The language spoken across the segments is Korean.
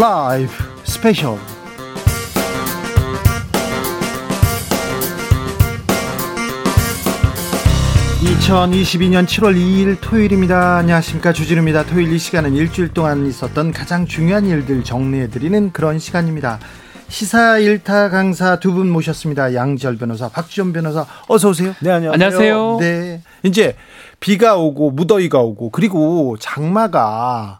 라이브 스페셜 2022년 7월 2일 토요일입니다. 안녕하십니까. 주진우입니다. 토요일 이 시간은 일주일 동안 있었던 가장 중요한 일들 정리해드리는 그런 시간입니다. 시사 일타 강사 두 분 모셨습니다. 양지열 변호사, 박지원 변호사, 어서 오세요. 네, 안녕하세요. 안녕하세요. 네. 이제 비가 오고 무더위가 오고 그리고 장마가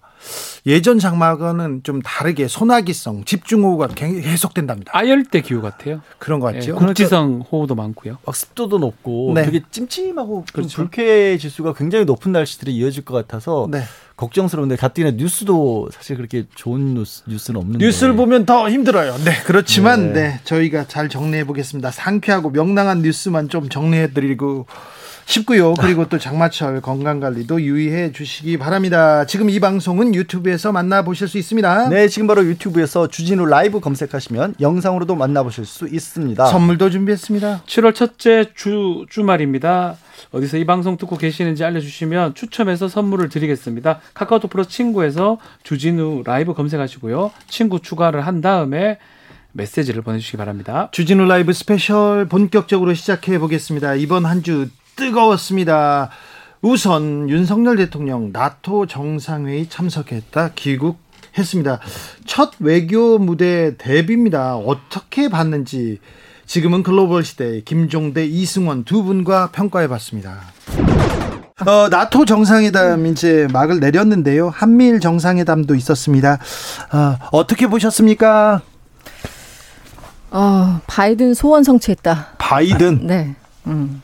예전 장마과는 좀 다르게 소나기성, 집중호우가 계속된답니다. 아열대 기후 같아요. 그런 것 예, 같죠. 국지성 호우도 많고요. 막 습도도 높고 네. 되게 찜찜하고 좀 그렇죠. 불쾌 지수가 굉장히 높은 날씨들이 이어질 것 같아서 네. 걱정스러운데 가뜩이나 뉴스도 사실 그렇게 좋은 뉴스, 뉴스 는 없는데 뉴스를 보면 더 힘들어요. 네, 그렇지만 네, 네. 저희가 잘 정리해 보겠습니다. 상쾌하고 명랑한 뉴스만 좀 정리해 드리고 싶고요. 그리고 또 장마철 건강 관리도 유의해 주시기 바랍니다. 지금 이 방송은 유튜브에서 만나 보실 수 있습니다. 네 지금 바로 유튜브에서 주진우 라이브 검색하시면 영상으로도 만나보실 수 있습니다. 선물도 준비했습니다. 7월 첫째 주 주말입니다. 어디서 이 방송 듣고 계시는지 알려주시면 추첨해서 선물을 드리겠습니다. 카카오톡 플러스 친구에서 주진우 라이브 검색하시고요. 친구 추가를 한 다음에 메시지를 보내주시기 바랍니다. 주진우 라이브 스페셜 본격적으로 시작해 보겠습니다. 이번 한 주 뜨거웠습니다. 우선 윤석열 대통령 나토 정상회의 참석했다 귀국 했습니다. 첫 외교 무대 데뷔입니다. 어떻게 봤는지 지금은 글로벌 시대 김종대 이승원 두 분과 평가해 봤습니다. 어, 나토 정상회담 이제 막을 내렸는데요. 한미일 정상회담도 있었습니다. 어, 어떻게 보셨습니까? 어, 바이든 소원 성취했다. 바이든 네. 음.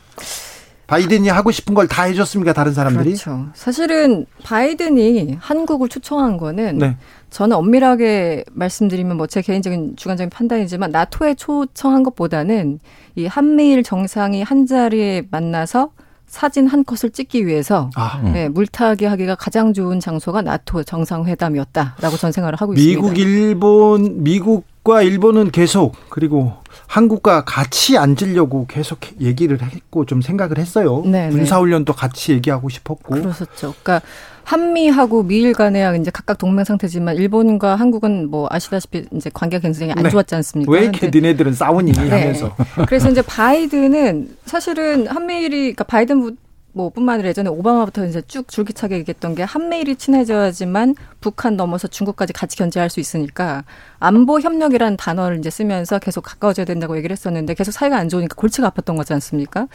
바이든이 하고 싶은 걸 다 해줬습니까? 다른 사람들이? 그렇죠. 사실은 바이든이 한국을 초청한 거는 네. 저는 엄밀하게 말씀드리면 뭐 제 개인적인 주관적인 판단이지만 나토에 초청한 것보다는 이 한미일 정상이 한 자리에 만나서 사진 한 컷을 찍기 위해서 아, 네, 물타기 하기가 가장 좋은 장소가 나토 정상회담이었다라고 전 생각을 하고 있습니다. 미국, 일본, 미국 과 일본은 계속 그리고 한국과 같이 앉으려고 계속 얘기를 했고 좀 생각을 했어요. 네, 군사훈련도 같이 얘기하고 싶었고. 그렇었죠. 그러니까 한미하고 미일 간에 이제 각각 동맹 상태지만 일본과 한국은 뭐 아시다시피 이제 관계가 굉장히 안 네. 좋았지 않습니까? 왜 이렇게 근데 니네들은 싸우니 네. 하면서. 그래서 이제 바이든은 사실은 한미일이 그러니까 바이든 부- 뭐 뿐만 아니라 예전에 오바마부터 이제 쭉 줄기차게 얘기했던 게 한미일이 친해져야지만 북한 넘어서 중국까지 같이 견제할 수 있으니까 안보 협력이라는 단어를 이제 쓰면서 계속 가까워져야 된다고 얘기를 했었는데 계속 사이가 안 좋으니까 골치가 아팠던 거지 않습니까?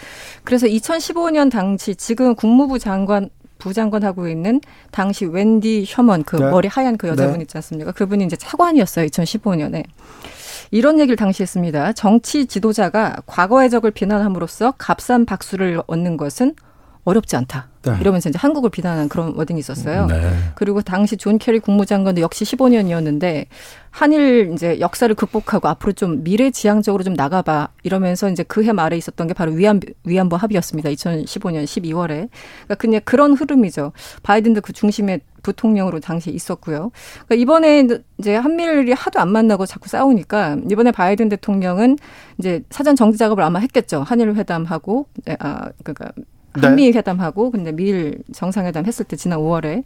그래서 2015년 당시 지금 국무부 장관 부장관 하고 있는 당시 웬디 셔먼 그 네. 머리 하얀 그 여자분 네. 있지 않습니까? 그분이 이제 차관이었어요. 2015년에. 이런 얘기를 당시 했습니다. 정치 지도자가 과거의 적을 비난함으로써 값싼 박수를 얻는 것은 어렵지 않다. 네. 이러면서 이제 한국을 비난한 그런 wording이 있었어요. 네. 그리고 당시 존 케리 국무장관도 역시 15년이었는데 한일 이제 역사를 극복하고 앞으로 좀 미래지향적으로 좀 나가봐 이러면서 이제 그해 말에 있었던 게 바로 위안 위안부 합의였습니다. 2015년 12월에. 그러니까 그냥 그런 흐름이죠. 바이든도 그 중심에 부통령으로 당시 있었고요. 그러니까 이번에 이제 한미일이 하도 안 만나고 자꾸 싸우니까 이번에 바이든 대통령은 이제 사전 정지 작업을 아마 했겠죠. 한일 회담하고 아 그러니까 네. 한미 회담하고 근데 미일 정상회담 했을 때 지난 5월에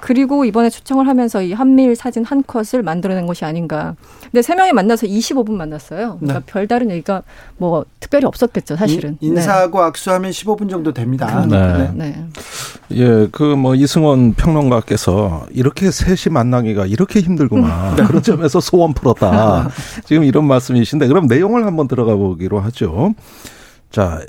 그리고 이번에 초청을 하면서 이 한미일 사진 한 컷을 만들어낸 것이 아닌가. 근데 세 명이 만나서 25분 만났어요. 그러니까 네. 별다른 얘기가 뭐 특별히 없었겠죠, 사실은. 인- 인사하고 악수하면 15분 정도 됩니다. 네. 네. 네. 예, 그 뭐 이승원 평론가께서 이렇게 셋이 만나기가 이렇게 힘들구나. 그런 점에서 소원 풀었다. 지금 이런 말씀이신데 그럼 내용을 한번 들어가 보기로 하죠. 자,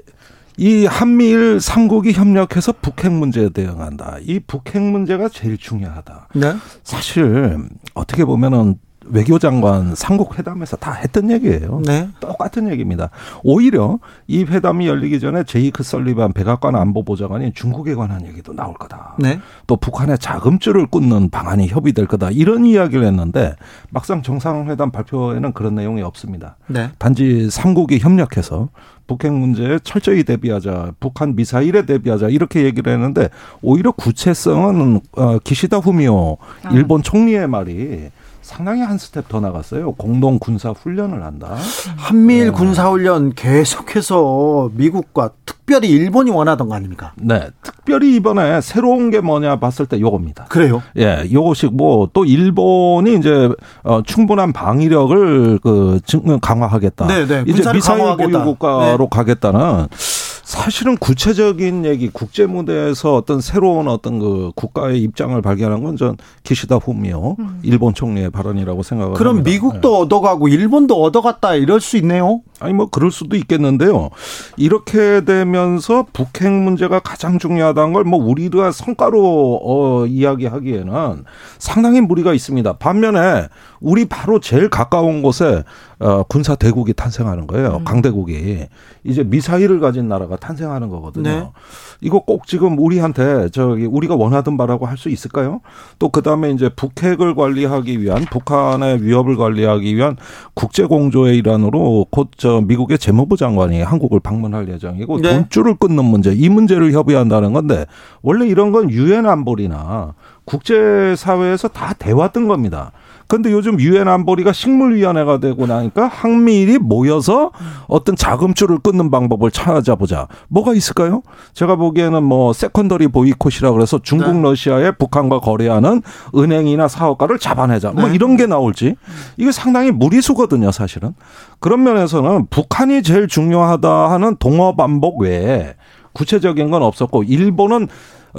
이 한미일 삼국이 협력해서 북핵 문제에 대응한다. 이 북핵 문제가 제일 중요하다. 네. 사실 어떻게 보면은 외교장관 삼국 회담에서 다 했던 얘기예요. 네. 똑같은 얘기입니다. 오히려 이 회담이 열리기 전에 제이크 설리반 백악관 안보보좌관이 중국에 관한 얘기도 나올 거다. 네. 또 북한의 자금줄을 끊는 방안이 협의될 거다. 이런 이야기를 했는데 막상 정상회담 발표에는 그런 내용이 없습니다. 네. 단지 삼국이 협력해서 북핵 문제에 철저히 대비하자, 북한 미사일에 대비하자 이렇게 얘기를 했는데 오히려 구체성은 어, 기시다 후미오 아. 일본 총리의 말이 상당히 한 스텝 더 나갔어요. 공동 군사 훈련을 한다. 한미일 네. 군사 훈련 계속해서 미국과 특별히 일본이 원하던 거 아닙니까? 네. 특별히 이번에 새로운 게 뭐냐 봤을 때 요겁니다. 그래요. 예, 요것이 뭐 또 일본이 이제 어, 충분한 방위력을 그 증- 강화하겠다. 네, 네. 이제 미사일 강화하겠다. 보유 국가로 네. 가겠다는 사실은 구체적인 얘기 국제 무대에서 어떤 새로운 어떤 그 국가의 입장을 발견한 건 전 기시다 후미오 일본 총리의 발언이라고 생각을 그럼 합니다. 미국도 얻어가고 일본도 얻어갔다 이럴 수 있네요. 아니 뭐 그럴 수도 있겠는데요. 이렇게 되면서 북핵 문제가 가장 중요하다는 걸 뭐 우리가 성과로 어 이야기하기에는 상당히 무리가 있습니다. 반면에 우리 바로 제일 가까운 곳에 어 군사 대국이 탄생하는 거예요. 강대국이 이제 미사일을 가진 나라가 탄생하는 거거든요. 네. 이거 꼭 지금 우리한테 저기 우리가 원하던 바라고 할 수 있을까요? 또 그다음에 이제 북핵을 관리하기 위한 북한의 위협을 관리하기 위한 국제 공조의 일환으로 곧 저 미국의 재무부 장관이 한국을 방문할 예정이고 네. 돈줄을 끊는 문제 이 문제를 협의한다는 건데 원래 이런 건 유엔 안보리나 국제 사회에서 다 돼왔던 겁니다. 근데 요즘 유엔 안보리가 식물위원회가 되고 나니까 항미일이 모여서 어떤 자금줄을 끊는 방법을 찾아보자. 뭐가 있을까요? 제가 보기에는 뭐 secondary boycott이라 그래서 중국 네. 러시아에 북한과 거래하는 은행이나 사업가를 잡아내자. 뭐 네. 이런 게 나올지. 이게 상당히 무리수거든요, 사실은. 그런 면에서는 북한이 제일 중요하다 하는 동어 반복 외에 구체적인 건 없었고 일본은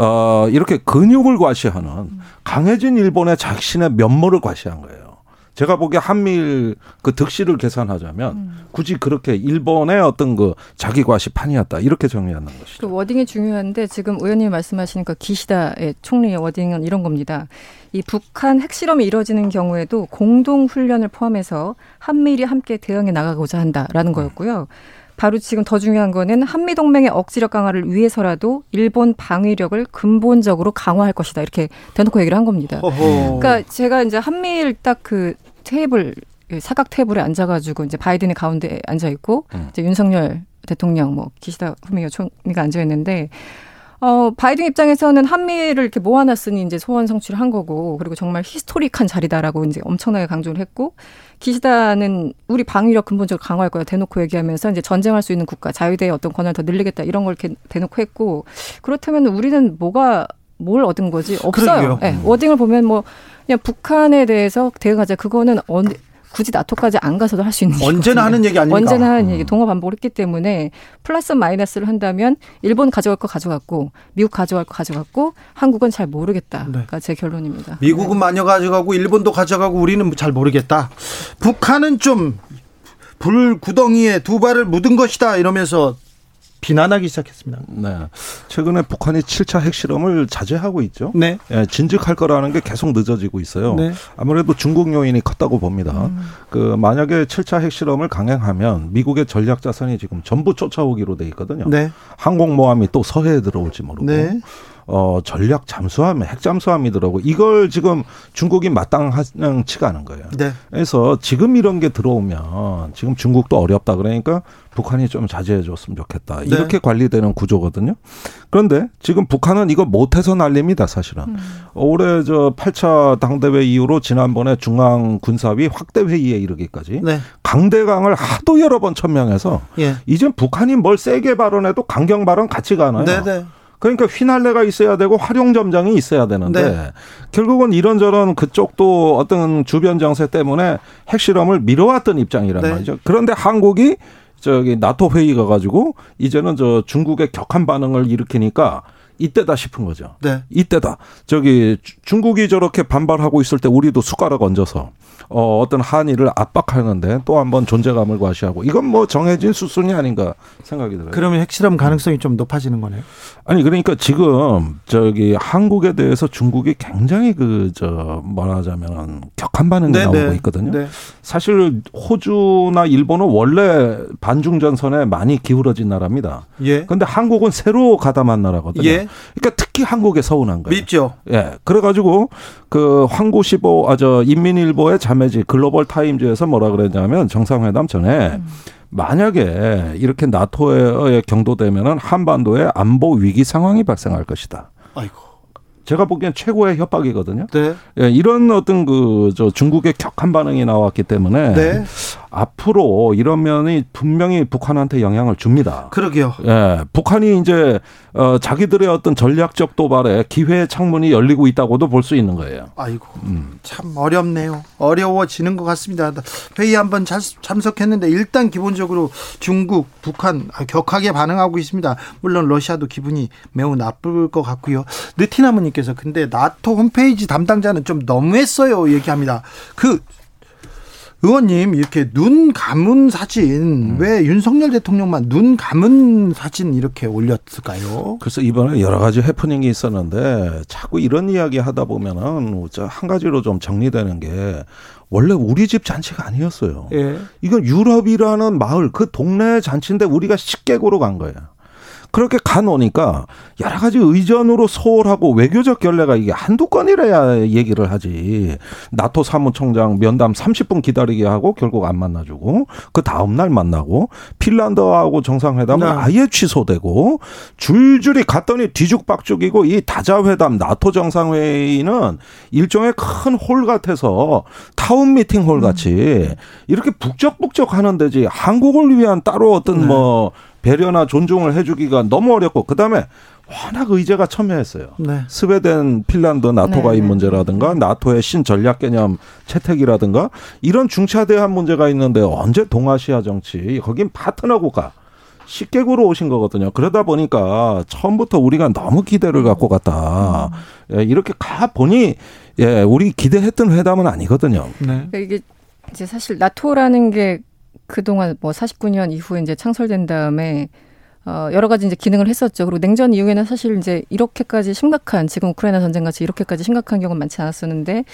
어 이렇게 근육을 과시하는 강해진 일본의 자신의 면모를 과시한 거예요. 제가 보기에 한미일 그 득실을 계산하자면 굳이 그렇게 일본의 어떤 그 자기 과시판이었다 이렇게 정리하는 것이죠. 그 워딩이 중요한데 지금 의원님이 말씀하시는 그 기시다의 총리의 워딩은 이런 겁니다. 이 북한 핵실험이 이뤄지는 경우에도 공동 훈련을 포함해서 한미일이 함께 대응해 나가고자 한다라는 거였고요. 바로 지금 더 중요한 거는 한미 동맹의 억지력 강화를 위해서라도 일본 방위력을 근본적으로 강화할 것이다 이렇게 대놓고 얘기를 한 겁니다. 어허. 그러니까 제가 이제 한미일 딱 그 테이블 그 사각 테이블에 앉아가지고 이제 바이든이 가운데 앉아 있고 음. 이제 윤석열 대통령 뭐 기시다 후미오 총리가 앉아 있는데 어 바이든 입장에서는 한미를 이렇게 모아놨으니 이제 소원 성취를 한 거고 그리고 정말 히스토릭한 자리다라고 이제 엄청나게 강조를 했고 기시다는 우리 방위력 근본적으로 강화할 거야 대놓고 얘기하면서 이제 전쟁할 수 있는 국가 자유대의 어떤 권한을 더 늘리겠다 이런 걸 이렇게 대놓고 했고 그렇다면 우리는 뭐가 뭘 얻은 거지. 없어요. 예, 워딩을 보면 뭐 그냥 북한에 대해서 대응하자 그거는 언, 굳이 나토까지 안 가서도 할 수 있는 언제나 얘기거든요. 하는 얘기 아닙니까? 언제나 하는 음. 얘기 동어 반복을 했기 때문에 플러스 마이너스를 한다면 일본 가져갈 거 가져갔고 미국 가져갈 거 가져갔고 한국은 잘 모르겠다가 네. 제 결론입니다. 미국은 마녀 가져가고 일본도 가져가고 우리는 잘 모르겠다. 북한은 좀 불 구덩이에 두 발을 묻은 것이다 이러면서 비난하기 시작했습니다. 네. 최근에 북한이 7차 핵실험을 자제하고 있죠. 네. 예, 진즉할 거라는 게 계속 늦어지고 있어요. 네. 아무래도 중국 요인이 컸다고 봅니다. 음. 그 만약에 7차 핵실험을 강행하면 미국의 전략 자산이 지금 전부 쫓아오기로 돼 있거든요. 네. 항공모함이 또 서해에 들어올지 모르고 네. 어, 전략 잠수함, 핵 잠수함이 들어오고 이걸 지금 중국이 마땅치가 않은 거예요. 네. 그래서 지금 이런 게 들어오면 지금 중국도 어렵다 그러니까 북한이 좀 자제해 줬으면 좋겠다. 이렇게 관리되는 구조거든요. 그런데 지금 북한은 이거 못해서 난립니다, 사실은. 올해 저 8차 당대회 이후로 지난번에 중앙군사위 확대회의에 이르기까지 네. 강대강을 하도 여러 번 천명해서 예. 이젠 북한이 뭘 세게 발언해도 강경 발언 같이 가나요? 네, 네. 그러니까 휘날레가 있어야 되고 활용점장이 있어야 되는데 네. 결국은 이런저런 그쪽도 어떤 주변 정세 때문에 핵실험을 미뤄왔던 입장이란 네. 말이죠. 그런데 한국이 저기 나토 회의 가가지고 이제는 저 중국의 격한 반응을 일으키니까 이때다 싶은 거죠. 네. 이때다. 저기 주- 중국이 저렇게 반발하고 있을 때 우리도 숟가락 얹어서 어, 어떤 한일을 압박하는데 또 한번 존재감을 과시하고 이건 뭐 정해진 수순이 아닌가 생각이 들어요. 그러면 핵실험 가능성이 좀 높아지는 거네요. 아니 그러니까 지금 저기 한국에 대해서 중국이 굉장히 그 저 말하자면 격한 반응이 네, 나오고 네. 있거든요. 네. 사실 호주나 일본은 원래 반중 전선에 많이 기울어진 나라입니다. 예. 근데 한국은 새로 가담한 나라거든요. 예. 그러니까 특히 한국에 서운한 거예요. 밉죠. 예. 그래 가지고 그 황구시보 아 저 인민일보의 자 매지 글로벌 타임즈에서 뭐라 그랬냐면 정상회담 전에 만약에 이렇게 나토에 경도되면은 한반도에 안보 위기 상황이 발생할 것이다. 아이고. 제가 보기엔 최고의 협박이거든요. 네. 예, 이런 어떤 그 저 중국의 격한 반응이 나왔기 때문에 네. 앞으로 이런 면이 분명히 북한한테 영향을 줍니다. 그러게요. 예, 북한이 이제 어 자기들의 어떤 전략적 도발에 기회의 창문이 열리고 있다고도 볼 수 있는 거예요. 아이고 음. 참 어렵네요. 어려워지는 것 같습니다. 회의 한번 참석했는데 일단 기본적으로 중국, 북한 격하게 반응하고 있습니다. 물론 러시아도 기분이 매우 나쁠 것 같고요. 느티나무님께서 근데 나토 홈페이지 담당자는 좀 너무했어요 얘기합니다. 그 의원님 이렇게 눈 감은 사진 음. 왜 윤석열 대통령만 눈 감은 사진 이렇게 올렸을까요? 그래서 이번에 여러 가지 해프닝이 있었는데 자꾸 이런 이야기 하다 보면은 한 가지로 좀 정리되는 게 원래 우리 집 잔치가 아니었어요. 예. 이건 유럽이라는 마을 그 동네 잔치인데 우리가 식객으로 간 거예요. 그렇게 가놓으니까 여러 가지 의전으로 소홀하고 외교적 결례가 이게 한두 건이라야 얘기를 하지. 나토 사무총장 면담 30분 기다리게 하고 결국 안 만나주고 그 다음 날 만나고 핀란드하고 정상회담은 네. 아예 취소되고 줄줄이 갔더니 뒤죽박죽이고 이 다자회담 나토 정상회의는 일종의 큰 홀 같아서 town meeting hall 같이 음. 이렇게 북적북적 하는 데지 한국을 위한 따로 어떤 네. 뭐 배려나 존중을 해주기가 너무 어렵고 그다음에 워낙 의제가 첨예했어요. 네. 스웨덴, 핀란드 나토 가입 네, 네. 문제라든가 나토의 신전략 개념 채택이라든가 이런 중차대한 문제가 있는데 언제 동아시아 정치 거긴 파트너 국가 식객으로 오신 거거든요. 그러다 보니까 처음부터 우리가 너무 기대를 갖고 갔다. 예, 이렇게 가 보니 예, 우리 기대했던 회담은 아니거든요. 네. 그러니까 이게 이제 사실 나토라는 게 그동안 뭐 49년 이후에 이제 창설된 다음에 어, 여러 가지 이제 기능을 했었죠. 그리고 냉전 이후에는 사실 이제 이렇게까지 심각한 지금 우크라이나 전쟁 같이 이렇게까지 심각한 경우는 많지 않았었는데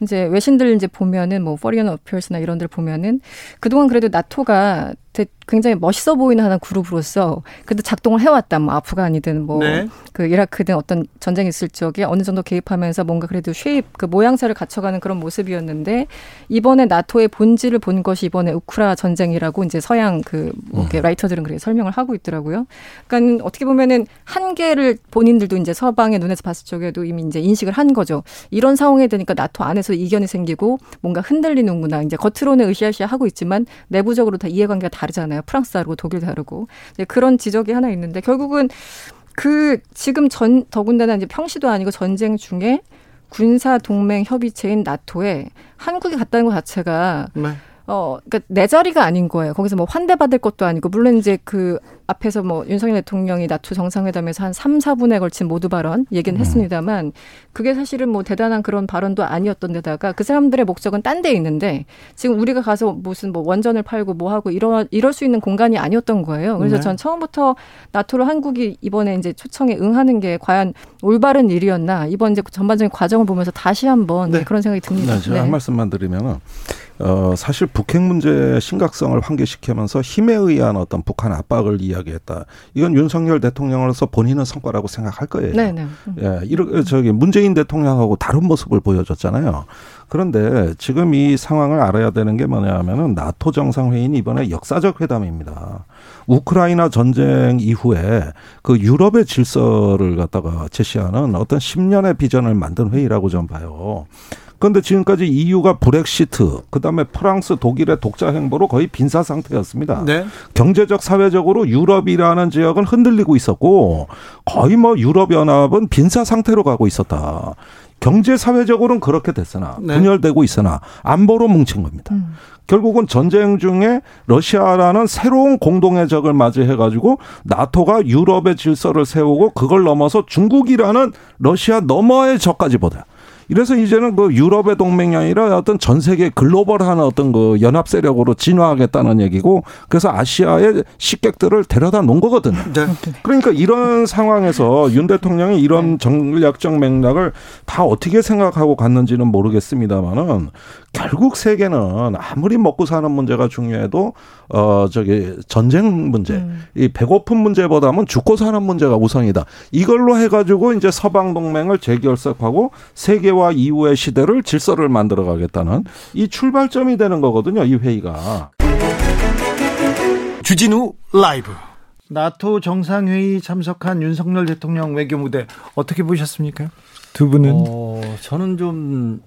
이제 외신들 이제 보면은 뭐 포리언 어피얼스나 이런 들 보면은 그동안 그래도 나토가 굉장히 멋있어 보이는 하나 그룹으로서 그래도 작동을 해왔다. 뭐 아프간이든 뭐그 네. 그 이라크든 어떤 전쟁이 있을 적에 어느 정도 개입하면서 뭔가 그래도 쉐입 그 모양새를 갖춰가는 그런 모습이었는데 이번에 나토의 본질을 본 것이 이번에 우크라 전쟁이라고 이제 서양 그뭐 음. 라이터들은 그렇게 설명을 하고 있더라고요. 그러니까 어떻게 보면은 한계를 본인들도 이제 서방의 눈에서 봤을 적에도 이미 이제 인식을 한 거죠. 이런 상황이 되니까 나토 안에서 이견이 생기고 뭔가 흔들리는구나. 이제 겉으로는 으쌰으쌰 하고 있지만 내부적으로 다 이해관계가 다 르잖아요. 프랑스 다르고 독일 다르고 이제 그런 지적이 하나 있는데 결국은 그 지금 전 더군다나 이제 평시도 아니고 전쟁 중에 군사 동맹 협의체인 나토에 한국이 갔다는 것 자체가 네. 어, 그니까 내 자리가 아닌 거예요. 거기서 뭐 환대받을 것도 아니고, 물론 이제 그 앞에서 뭐 윤석열 대통령이 나토 정상회담에서 한 3, 4분에 걸친 모두 발언 얘기는 음. 했습니다만, 그게 사실은 뭐 대단한 그런 발언도 아니었던 데다가 그 사람들의 목적은 딴 데 있는데, 지금 우리가 가서 무슨 뭐 원전을 팔고 뭐 하고 이러, 이럴 수 있는 공간이 아니었던 거예요. 그래서 네. 전 처음부터 나토를 한국이 이번에 이제 초청에 응하는 게 과연 올바른 일이었나, 이번 이제 전반적인 과정을 보면서 다시 한번 네. 그런 생각이 듭니다. 네, 제가 네. 한 말씀만 드리면은, 어, 사실 북핵 문제의 심각성을 환기시키면서 힘에 의한 어떤 북한 압박을 이야기했다. 이건 윤석열 대통령으로서 본인은 성과라고 생각할 거예요. 네네. 네. 예, 이렇게 저기 문재인 대통령하고 다른 모습을 보여줬잖아요. 그런데 지금 이 상황을 알아야 되는 게 뭐냐 하면은 나토 정상회의는 이번에 역사적 회담입니다. 우크라이나 전쟁 이후에 그 유럽의 질서를 갖다가 제시하는 어떤 10년의 비전을 만든 회의라고 좀 봐요. 그런데 지금까지 EU가 브렉시트, 그다음에 프랑스, 독일의 독자 행보로 거의 빈사 상태였습니다. 네. 경제적, 사회적으로 유럽이라는 지역은 흔들리고 있었고 거의 뭐 유럽 연합은 빈사 상태로 가고 있었다. 경제 사회적으로는 그렇게 됐으나 네. 분열되고 있으나 안보로 뭉친 겁니다. 음. 결국은 전쟁 중에 러시아라는 새로운 공동의 적을 맞이해 가지고 나토가 유럽의 질서를 세우고 그걸 넘어서 중국이라는 러시아 너머의 적까지 보다. 이래서 이제는 그 유럽의 동맹이 아니라 어떤 전 세계 글로벌한 어떤 그 연합 세력으로 진화하겠다는 얘기고 그래서 아시아의 식객들을 데려다 놓은 거거든요. 네. 그러니까 이런 상황에서 윤 대통령이 이런 전략적 맥락을 다 어떻게 생각하고 갔는지는 모르겠습니다만은 결국 세계는 아무리 먹고 사는 문제가 중요해도 어 저기 전쟁 문제, 음. 이 배고픈 문제보다는 죽고 사는 문제가 우선이다. 이걸로 해가지고 이제 서방 동맹을 재결석하고 세계화 이후의 시대를 질서를 만들어가겠다는 이 출발점이 되는 거거든요. 이 회의가. 주진우 라이브. 나토 정상회의 참석한 윤석열 대통령 외교무대 어떻게 보셨습니까? 두 분은 어, 저는 좀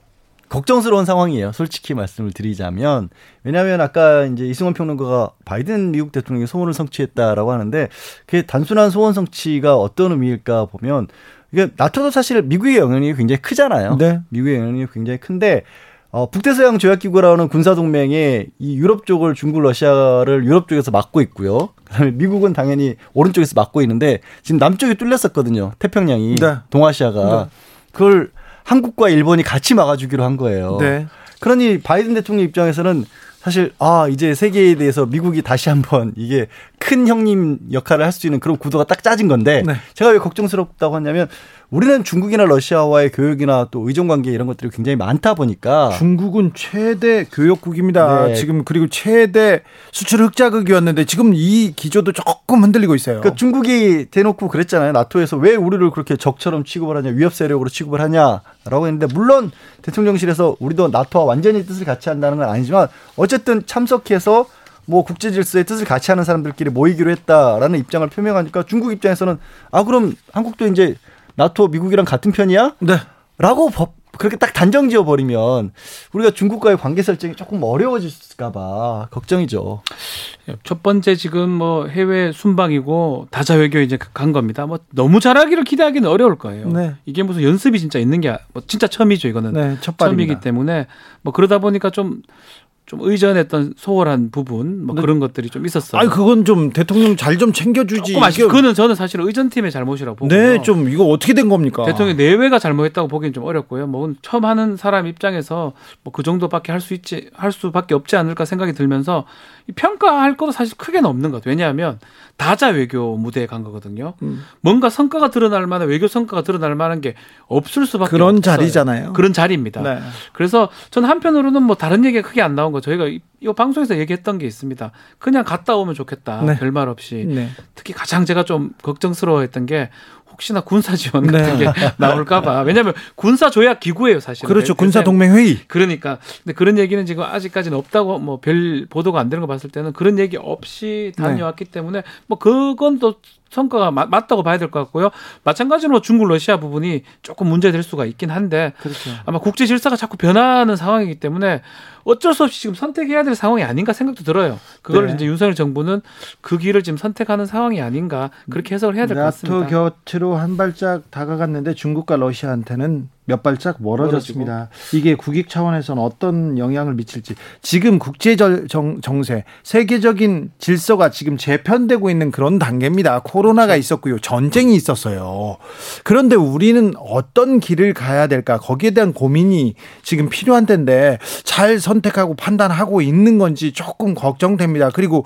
걱정스러운 상황이에요. 솔직히 말씀을 드리자면 왜냐하면 아까 이제 이승원 평론가가 바이든 미국 대통령이 소원을 성취했다라고 하는데 그게 단순한 소원 성취가 어떤 의미일까 보면 이게 나토도 사실 미국의 영향력이 굉장히 크잖아요. 네. 미국의 영향력이 굉장히 큰데 어, 북대서양 조약기구라는 군사동맹에 이 유럽 쪽을 중국, 러시아를 유럽 쪽에서 막고 있고요. 그다음에 미국은 당연히 오른쪽에서 막고 있는데 지금 남쪽이 뚫렸었거든요. 태평양이 네. 동아시아가 그걸 한국과 일본이 같이 막아주기로 한 거예요. 네. 그러니 바이든 대통령 입장에서는 사실 아 이제 세계에 대해서 미국이 다시 한번 이게 큰 형님 역할을 할 수 있는 그런 구도가 딱 짜진 건데 네. 제가 왜 걱정스럽다고 하냐면 우리는 중국이나 러시아와의 교역이나 또 의존 관계 이런 것들이 굉장히 많다 보니까 중국은 최대 교역국입니다. 네. 지금 그리고 최대 수출 흑자극이었는데 지금 이 기조도 조금 흔들리고 있어요. 그러니까 중국이 대놓고 그랬잖아요. 나토에서 왜 우리를 그렇게 적처럼 취급을 하냐, 위협 세력으로 취급을 하냐라고 했는데 물론 대통령실에서 우리도 나토와 완전히 뜻을 같이 한다는 건 아니지만 어쨌든 참석해서 뭐 국제 질서의 뜻을 같이 하는 사람들끼리 모이기로 했다라는 입장을 표명하니까 중국 입장에서는 아 그럼 한국도 이제 나토 미국이랑 같은 편이야? 네. 라고 법 그렇게 딱 단정 지어 버리면 우리가 중국과의 관계 설정이 조금 어려워질까 봐 걱정이죠. 첫 번째 지금 뭐 해외 순방이고 다자 외교 이제 간 겁니다. 뭐 너무 잘하기를 기대하기는 어려울 거예요. 네. 이게 무슨 연습이 진짜 있는 게 뭐 진짜 처음이죠 이거는 네, 첫 처음이기 발입니다. 때문에 뭐 그러다 보니까 좀 좀 의전했던 소홀한 부분 뭐 네. 그런 것들이 좀 있었어요. 아니 그건 좀 대통령 잘 좀 챙겨주지. 조금 아쉽. 그거는 저는 사실 의전팀의 잘못이라고 보고요. 네, 좀 이거 어떻게 된 겁니까? 대통령 내외가 잘못했다고 보기엔 좀 어렵고요. 뭐 처음 하는 사람 입장에서 뭐 그 정도밖에 할 수 있지 할 수밖에 없지 않을까 생각이 들면서 이 평가할 것도 사실 크게는 없는 것 같아요. 왜냐하면 다자 외교 무대에 간 거거든요. 음. 뭔가 성과가 드러날 만한 외교 성과가 드러날 만한 게 없을 수밖에 그런 없어요. 자리잖아요. 그런 자리입니다. 네. 그래서 저는 한편으로는 뭐 다른 얘기가 크게 안 나온 거 저희가 이, 이 방송에서 얘기했던 게 있습니다. 그냥 갔다 오면 좋겠다. 네. 별말 없이. 네. 특히 가장 제가 좀 걱정스러워했던 게 혹시나 군사 지원 네. 같은 게 나올까봐. 왜냐하면 군사 조약 기구예요 사실은. 그렇죠. 대- 군사 동맹 회의. 그러니까 근데 그런 얘기는 지금 아직까지는 없다고 뭐 별 보도가 안 되는 거 봤을 때는 그런 얘기 없이 네. 다녀왔기 때문에 뭐 그건 또 성과가 맞, 맞다고 봐야 될 것 같고요. 마찬가지로 중국 러시아 부분이 조금 문제될 수가 있긴 한데 그렇죠. 아마 국제 질서가 자꾸 변하는 상황이기 때문에 어쩔 수 없이 지금 선택해야 될 상황이 아닌가 생각도 들어요. 그걸 네. 이제 윤석열 정부는 그 길을 지금 선택하는 상황이 아닌가 그렇게 해석을 해야 될것 나토 같습니다. 곁으로 한 발짝 다가갔는데 중국과 러시아한테는 몇 발짝 멀어졌습니다. 이게 국익 차원에서는 어떤 영향을 미칠지 지금 국제 정- 정세 세계적인 질서가 지금 재편되고 있는 그런 단계입니다. 코로나가 그렇죠. 있었고요. 전쟁이 있었어요. 그런데 우리는 어떤 길을 가야 될까? 거기에 대한 고민이 지금 필요한 텐데 잘 선택하고 판단하고 있는 건지 조금 걱정됩니다. 그리고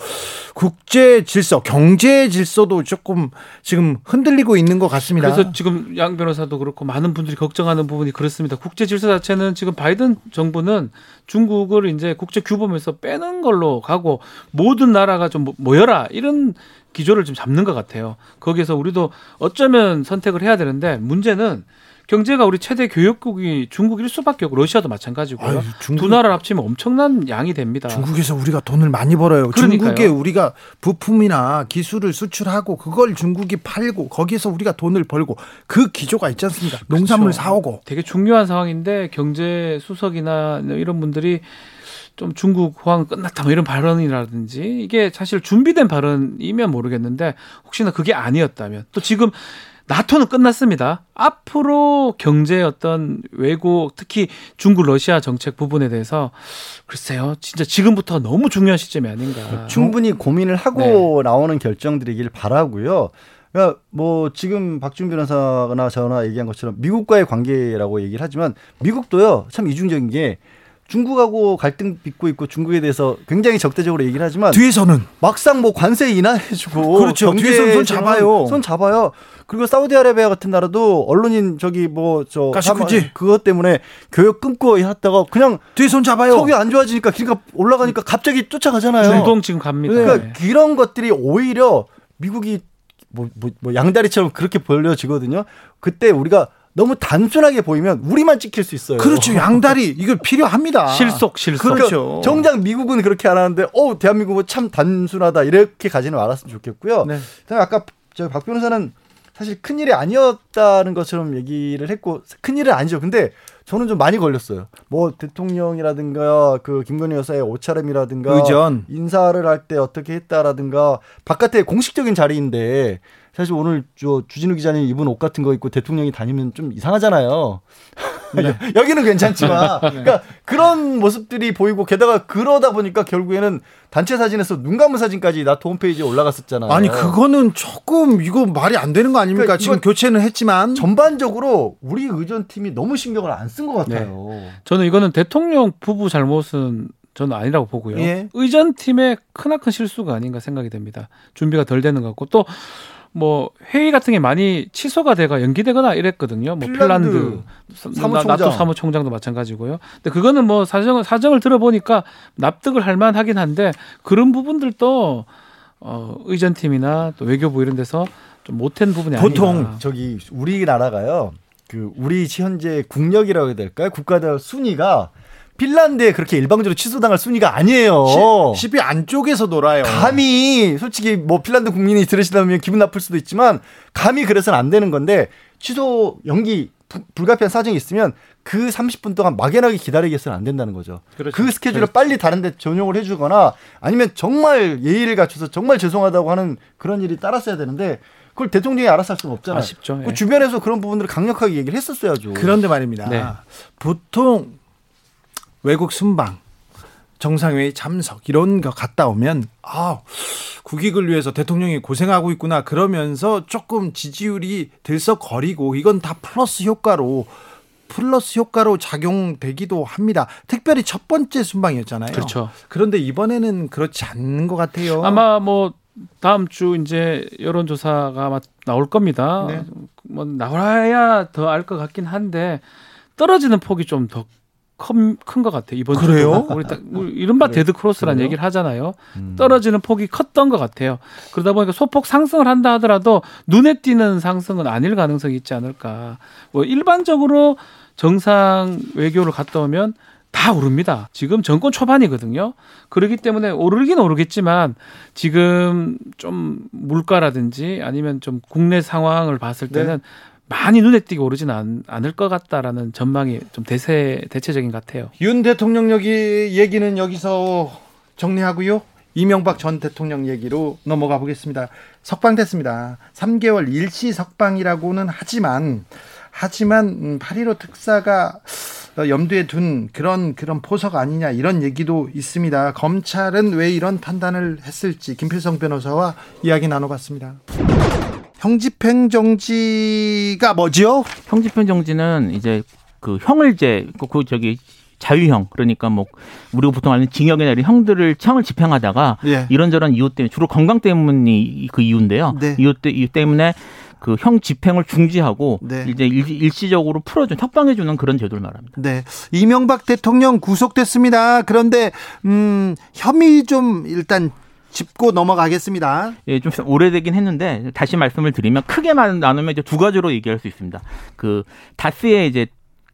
국제 질서, 경제 질서도 조금 지금 흔들리고 있는 것 같습니다. 그래서 지금 양 변호사도 그렇고 많은 분들이 걱정하는 부분이 그렇습니다. 국제 질서 자체는 지금 바이든 정부는 중국을 이제 국제 규범에서 빼는 걸로 가고 모든 나라가 좀 모- 모여라 이런 기조를 좀 잡는 것 같아요. 거기에서 우리도 어쩌면 선택을 해야 되는데 문제는 경제가 우리 최대 교역국이 중국일 수밖에 없고 러시아도 마찬가지고요. 아유, 중국- 두 나라를 합치면 엄청난 양이 됩니다. 중국에서 우리가 돈을 많이 벌어요. 그러니까요. 중국에 우리가 부품이나 기술을 수출하고 그걸 중국이 팔고 거기에서 우리가 돈을 벌고 그 기조가 있지 않습니까? 농산물 그렇죠. 사오고. 되게 중요한 상황인데 경제 수석이나 이런 분들이 좀 중국 호황 끝났다 뭐 이런 발언이라든지 이게 사실 준비된 발언이면 모르겠는데 혹시나 그게 아니었다면 또 지금 나토는 끝났습니다. 앞으로 경제 어떤 외국 특히 중국 러시아 정책 부분에 대해서 글쎄요 진짜 지금부터 너무 중요한 시점이 아닌가. 충분히 고민을 하고 나오는 결정들이길 바라고요. 그러니까 뭐 지금 박준 변호사나 저나 얘기한 것처럼 미국과의 관계라고 얘기를 하지만 미국도요 참 이중적인 게 중국하고 갈등 빚고 있고 중국에 대해서 굉장히 적대적으로 얘기를 하지만 뒤에서는 막상 뭐 관세 인하해주고 그렇죠. 뒤에서는 손 잡아요. 손 잡아요. 그리고 사우디아라비아 같은 나라도 언론인 저기 뭐 저 가시쿠지. 그것 때문에 교역 끊고 했다가 그냥 뒤에 손 잡아요. 석유 안 좋아지니까 기가 올라가니까 갑자기 쫓아가잖아요. 중동 지금 갑니다. 그러니까 네. 이런 것들이 오히려 미국이 뭐, 뭐, 뭐 양다리처럼 그렇게 벌려지거든요. 그때 우리가 너무 단순하게 보이면 우리만 찍힐 수 있어요. 그렇죠. 양다리 이거 필요합니다. 실속 실속. 그러니까 그렇죠. 정작 미국은 그렇게 안 하는데, 어, 대한민국은 참 단순하다 이렇게 가지는 않았으면 좋겠고요. 네. 그다음에 아까 저박 변호사는 사실 큰 일이 아니었다는 것처럼 얘기를 했고 큰 일은 아니죠. 근데 저는 좀 많이 걸렸어요. 뭐 대통령이라든가 그 김건희 여사의 옷차림이라든가 의전. 인사를 할 때 어떻게 했다라든가 바깥에 공식적인 자리인데 사실 오늘 저 주진우 기자님 입은 옷 같은 거 입고 대통령이 다니면 좀 이상하잖아요. 여기는 괜찮지만 그러니까 그런 모습들이 보이고 게다가 그러다 보니까 결국에는 단체 사진에서 눈 감은 사진까지 나토 홈페이지에 올라갔었잖아요. 아니 그거는 조금 이거 말이 안 되는 거 아닙니까? 그러니까 지금 교체는 했지만 전반적으로 우리 의전팀이 너무 신경을 안 쓴 것 같아요. 저는 이거는 대통령 부부 잘못은 저는 아니라고 보고요. 예. 의전팀의 크나큰 실수가 아닌가 생각이 됩니다. 준비가 덜 되는 것 같고 또 뭐 회의 같은 게 많이 취소가 되가 연기되거나 이랬거든요. 뭐 핀란드 핀란드, 사무총장. 나토 사무총장도 마찬가지고요. 근데 그거는 뭐 사정을 사정을 들어보니까 납득을 할 만하긴 한데 그런 부분들도 어 의전팀이나 또 외교부 이런 데서 좀 못한 부분이 보통 아닌가. 저기 우리나라가요. 그 우리 현재 국력이라고 해야 될까요? 국가들 순위가 핀란드에 그렇게 일방적으로 취소당할 순위가 아니에요. 시- 10위 안쪽에서 놀아요. 감히 솔직히 뭐 핀란드 국민이 들으시다면 기분 나쁠 수도 있지만 감히 그래서는 안 되는 건데 취소 연기 부- 불가피한 사정이 있으면 그 30분 동안 막연하게 기다리게 해서는 안 된다는 거죠. 그렇죠. 그 스케줄을 빨리 다른 데 전용을 해 주거나 아니면 정말 예의를 갖춰서 정말 죄송하다고 하는 그런 일이 따랐어야 되는데 그걸 대통령이 알아서 할 수는 없잖아요. 아쉽죠. 예. 그 주변에서 그런 부분들을 강력하게 얘기를 했었어야죠. 그런데 말입니다. 네. 보통 외국 순방, 정상회의 참석 이런 거 갔다 오면 아 국익을 위해서 대통령이 고생하고 있구나 그러면서 조금 지지율이 들썩거리고 이건 다 플러스 효과로 플러스 효과로 작용되기도 합니다. 특별히 첫 번째 순방이었잖아요. 그렇죠. 그런데 이번에는 그렇지 않는 것 같아요. 아마 뭐 다음 주 이제 여론조사가 나올 겁니다. 네. 뭐 나와야 더 알 것 같긴 한데 떨어지는 폭이 좀 더 큰것 같아요. 이번 그래요? 우리, 딱- 이른바 dead 그래요? 얘기를 하잖아요. 음. 떨어지는 폭이 컸던 것 같아요. 그러다 보니까 소폭 상승을 한다 하더라도 눈에 띄는 상승은 아닐 가능성이 있지 않을까. 뭐 일반적으로 정상 외교를 갔다 오면 다 오릅니다. 지금 정권 초반이거든요. 그렇기 때문에 오르긴 오르겠지만 지금 좀 물가라든지 아니면 좀 국내 상황을 봤을 때는 많이 눈에 띄게 오르지는 않, 않을 것 같다라는 전망이 좀 대세 대체적인 것 같아요. 윤 대통령 여기 얘기는 여기서 정리하고요. 이명박 전 대통령 얘기로 넘어가 보겠습니다. 석방됐습니다. 3개월 일시 석방이라고는 하지만 하지만 음, 8.15 특사가 어, 염두에 둔 그런 그런 포석 아니냐 이런 얘기도 있습니다. 검찰은 왜 이런 판단을 했을지 김필성 변호사와 이야기 나눠봤습니다. 형집행 정지가 뭐지요? 형집행 정지는 이제 그 형을 이제 그, 그 저기 자유형 그러니까 뭐 우리가 보통 아는 징역이나 이런 형들을 형을 집행하다가 예. 이런저런 이유 때문에 주로 건강 때문이 그 이유인데요. 네. 이유, 때, 이유 때문에 그 형 집행을 중지하고 네. 이제 일, 일시적으로 풀어준 협방해주는 그런 제도를 말합니다. 네. 이명박 대통령 구속됐습니다. 그런데, 음, 혐의 좀 일단 짚고 넘어가겠습니다. 예, 좀 오래되긴 했는데 다시 말씀을 드리면 크게 말- 나누면 이제 두 가지로 얘기할 수 있습니다. 그 다스의 이제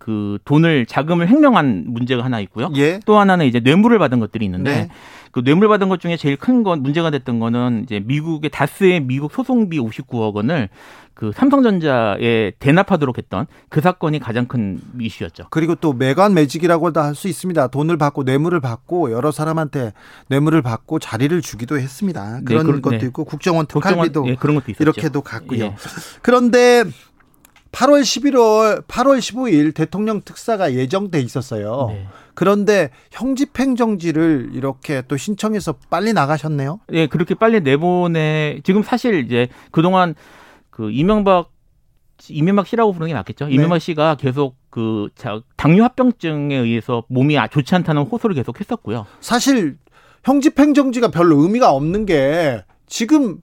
그 돈을 자금을 횡령한 문제가 하나 있고요. 예. 또 하나는 이제 뇌물을 받은 것들이 있는데 네. 그 뇌물 받은 것 중에 제일 큰 건 문제가 됐던 거는 이제 미국의 다스의 미국 소송비 59억 원을 그 삼성전자에 대납하도록 했던 그 사건이 가장 큰 이슈였죠. 그리고 또 매관 매직이라고도 할 수 있습니다. 돈을 받고 뇌물을 받고 여러 사람한테 뇌물을 받고 자리를 주기도 했습니다. 그런 그런- 것도 네. 있고 국정원 국정원 특활비도 예, 그런 것도 있었죠. 이렇게도 갔고요. 예. 그런데 8월 11월, 8월 15일 대통령 특사가 예정돼 있었어요. 네. 그런데 형집행 정지를 이렇게 또 신청해서 빨리 나가셨네요. 예, 그렇게 빨리 내보내 지금 사실 이제 그동안 그 이명박 이명박 씨라고 부르는 게 맞겠죠. 네. 이명박 씨가 계속 그 자- 당뇨 합병증에 의해서 몸이 아- 좋지 않다는 호소를 계속 했었고요. 사실 형집행 정지가 별로 의미가 없는 게 지금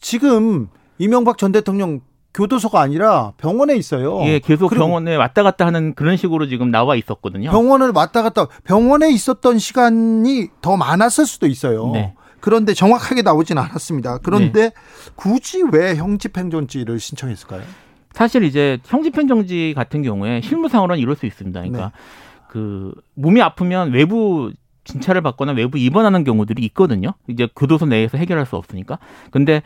지금 이명박 전 대통령 교도소가 아니라 병원에 있어요. 예, 계속 병원에 왔다 갔다 하는 그런 식으로 지금 나와 있었거든요. 병원을 왔다 갔다 병원에 있었던 시간이 더 많았을 수도 있어요. 네. 그런데 정확하게 나오진 않았습니다. 그런데 굳이 왜 형집행정지를 신청했을까요? 사실 이제 형집행정지 같은 경우에 실무상으로는 이럴 수 있습니다. 그러니까 네. 그 몸이 아프면 외부 진찰을 받거나 외부 입원하는 경우들이 있거든요. 이제 교도소 내에서 해결할 수 없으니까. 근데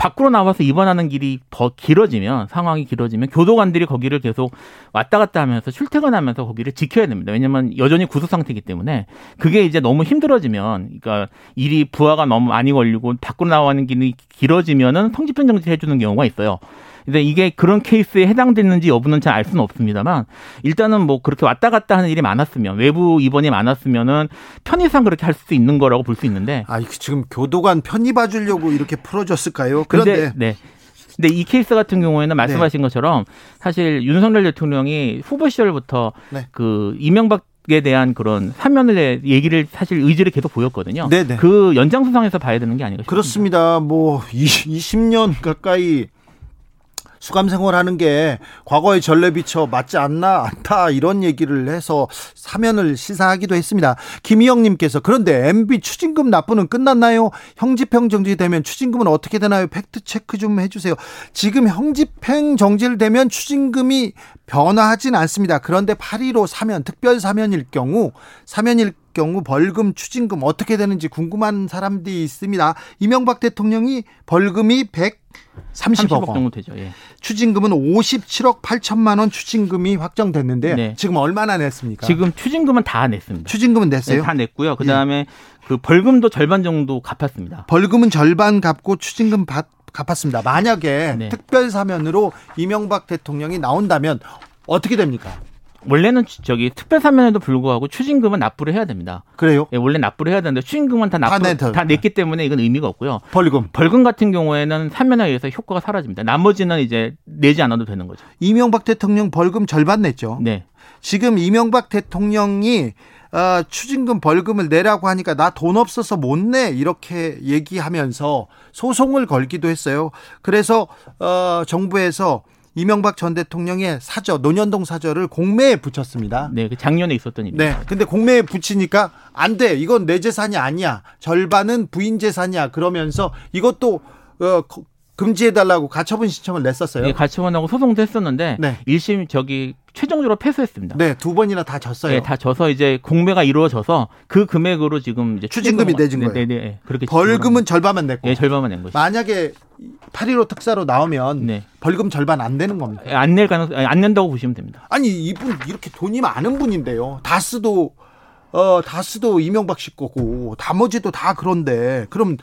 밖으로 나와서 입원하는 길이 더 길어지면 상황이 길어지면 교도관들이 거기를 계속 왔다 갔다 하면서 출퇴근하면서 거기를 지켜야 됩니다. 왜냐하면 여전히 구속 상태이기 때문에 그게 이제 너무 힘들어지면 그러니까 일이 부하가 너무 많이 걸리고 밖으로 나와는 길이 길어지면은 성집행 정지 해주는 경우가 있어요. 근데 이게 그런 케이스에 해당되는지 여부는 잘 알 수는 없습니다만 일단은 뭐 그렇게 왔다 갔다 하는 일이 많았으면 외부 입원이 많았으면은 편의상 그렇게 할 수 있는 거라고 볼 수 있는데 아, 지금 교도관 편입 봐주려고 이렇게 풀어줬을까요? 그런데 근데, 네. 근데 이 케이스 같은 경우에는 말씀하신 것처럼 사실 윤석열 대통령이 후보 시절부터 네. 그 이명박 에 대한 그런 사면을 얘기를 사실 의지를 계속 보였거든요. 네네. 그 연장선상에서 봐야 되는 게 아닌가 싶습니다. 그렇습니다. 뭐 20년 가까이 수감 생활하는 게 과거의 전례 비춰 맞지 않나 않다 이런 얘기를 해서 사면을 시사하기도 했습니다. 김희영님께서 그런데 MB 추징금 납부는 끝났나요? 형집행 정지되면 추징금은 어떻게 되나요? 팩트 체크 좀 해주세요. 지금 형집행 정지를 되면 추징금이 변화하진 않습니다. 그런데 8.15 사면 특별 사면일 경우 사면일 경우 벌금 추징금 어떻게 되는지 궁금한 사람들이 있습니다. 이명박 대통령이 벌금이 130억 30억 원. 정도 되죠. 예. 추징금은 57억 8천만 원 추징금이 확정됐는데 네. 지금 얼마나 냈습니까? 지금 추징금은 다 냈습니다. 추징금은 네, 냈어요? 다 냈고요. 그 다음에 그 벌금도 절반 정도 갚았습니다. 벌금은 절반 갚고 추징금 받, 갚았습니다. 만약에 네. 특별 사면으로 이명박 대통령이 나온다면 어떻게 됩니까? 원래는 추- 저기 특별 사면에도 불구하고 추징금은 납부를 해야 됩니다. 그래요? 예, 원래 납부를 해야 되는데 추징금은 다다 납부 냈죠. 다 냈기 때문에 이건 의미가 없고요. 벌금. 벌금 같은 경우에는 사면에 의해서 효과가 사라집니다. 나머지는 이제 내지 않아도 되는 거죠. 이명박 대통령 벌금 절반 냈죠. 네. 지금 이명박 대통령이 어, 추징금 벌금을 내라고 하니까 나 돈 없어서 못 내 이렇게 얘기하면서 소송을 걸기도 했어요. 그래서 어, 정부에서 이명박 전 대통령의 사저 노년동 사저를 공매에 붙였습니다. 네, 그 작년에 있었던 일입니다. 네. 근데 공매에 붙이니까 안 돼. 이건 내 재산이 아니야. 절반은 부인 재산이야. 그러면서 이것도 어, 거- 금지해달라고 가처분 신청을 냈었어요. 예, 가처분하고 소송도 했었는데 네. 일 1심 저기 최종적으로 패소했습니다. 네, 두 번이나 다 졌어요. 예, 다 져서 이제 공매가 이루어져서 그 금액으로 지금 이제 추징금이 내준 네, 거예요. 네, 네, 그렇게 벌금은 절반만 냈고. 예, 절반만 낸 거죠. 만약에 8.15 특사로 나오면 네. 벌금 절반 안 되는 겁니다. 예, 안낼 가능 안 낸다고 보시면 됩니다. 아니 이분 이렇게 돈이 많은 분인데요. 다스도 어 다스도 이명박 씨 거고 나머지도 다 그런데 그럼 이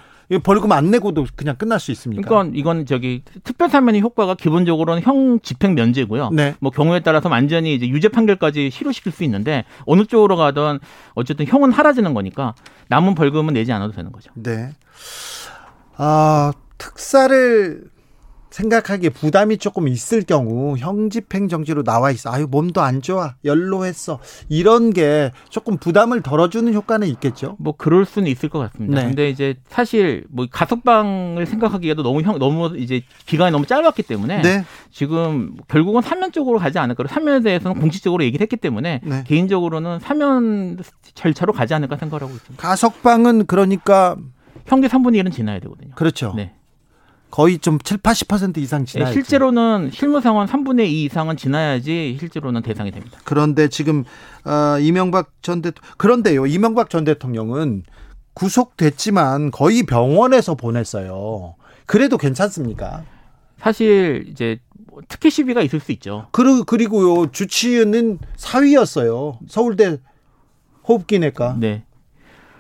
벌금 안 내고도 그냥 끝날 수 있습니까? 그러니까 이건 저기 특별 사면의 효과가 기본적으로는 형 집행 면제고요. 네. 뭐 경우에 따라서 완전히 이제 유죄 판결까지 실효시킬 수 있는데 어느 쪽으로 가든 어쨌든 형은 사라지는 거니까 남은 벌금은 내지 않아도 되는 거죠. 네. 아 특사를 생각하기에 부담이 조금 있을 경우 형집행 정지로 나와 있어. 아유 몸도 안 좋아. 연로했어. 이런 게 조금 부담을 덜어주는 효과는 있겠죠. 뭐 그럴 수는 있을 것 같습니다. 네. 근데 이제 사실 뭐 가석방을 생각하기에도 너무 형 너무 이제 기간이 너무 짧았기 때문에 네. 지금 결국은 사면 쪽으로 가지 않을까. 사면에 대해서는 공식적으로 얘기를 했기 때문에 네. 개인적으로는 사면 절차로 가지 않을까 생각하고 있습니다. 가석방은 그러니까 형기 3분의 1은 지나야 되거든요. 그렇죠. 네. 거의 좀 7, 80% 이상 네, 지나요. 실제로는 실무 상황 3분의 2 이상은 지나야지 실제로는 대상이 됩니다. 그런데 지금 어, 이명박 전 대통령 그런데요. 이명박 전 대통령은 구속됐지만 거의 병원에서 보냈어요. 그래도 괜찮습니까? 사실 이제 뭐 특혜 시비가 있을 수 있죠. 그리고 그리고요. 주치의는 사위였어요. 서울대 호흡기내과, 네.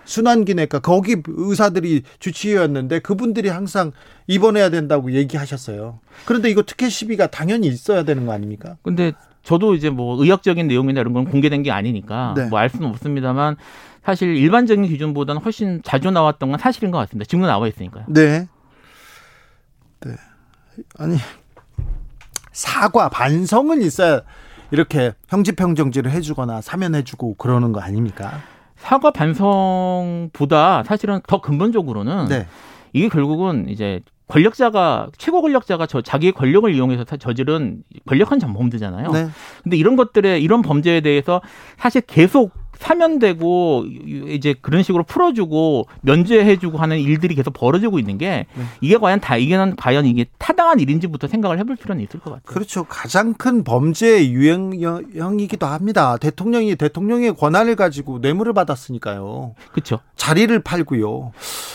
순환기내과 거기 의사들이 주치의였는데 그분들이 항상 입원해야 된다고 얘기하셨어요. 그런데 이거 특혜 시비가 당연히 있어야 되는 거 아닙니까? 근데 저도 이제 뭐 의학적인 내용이나 이런 건 공개된 게 아니니까 네. 뭐알 수는 없습니다만 사실 일반적인 기준보다는 훨씬 자주 나왔던 건 사실인 것 같습니다. 지금도 나와 있으니까요. 네. 네. 아니 사과 반성은 있어야 이렇게 형집행 정지를 해주거나 사면해주고 그러는 거 아닙니까? 사과 반성보다 사실은 더 근본적으로는 네. 이게 결국은 이제 권력자가 최고 권력자가 저 자기의 권력을 이용해서 사- 저지른 권력한 전범들잖아요. 네. 근데 이런 것들에 이런 범죄에 대해서 사실 계속 사면되고 이제 그런 식으로 풀어주고 면제해주고 하는 일들이 계속 벌어지고 있는 게 네. 이게 과연 다 이게 과연 이게 타당한 일인지부터 생각을 해볼 필요는 있을 것 같아요. 그렇죠. 가장 큰 범죄 유형이기도 합니다. 대통령이 대통령의 권한을 가지고 뇌물을 받았으니까요. 그렇죠. 자리를 팔고요.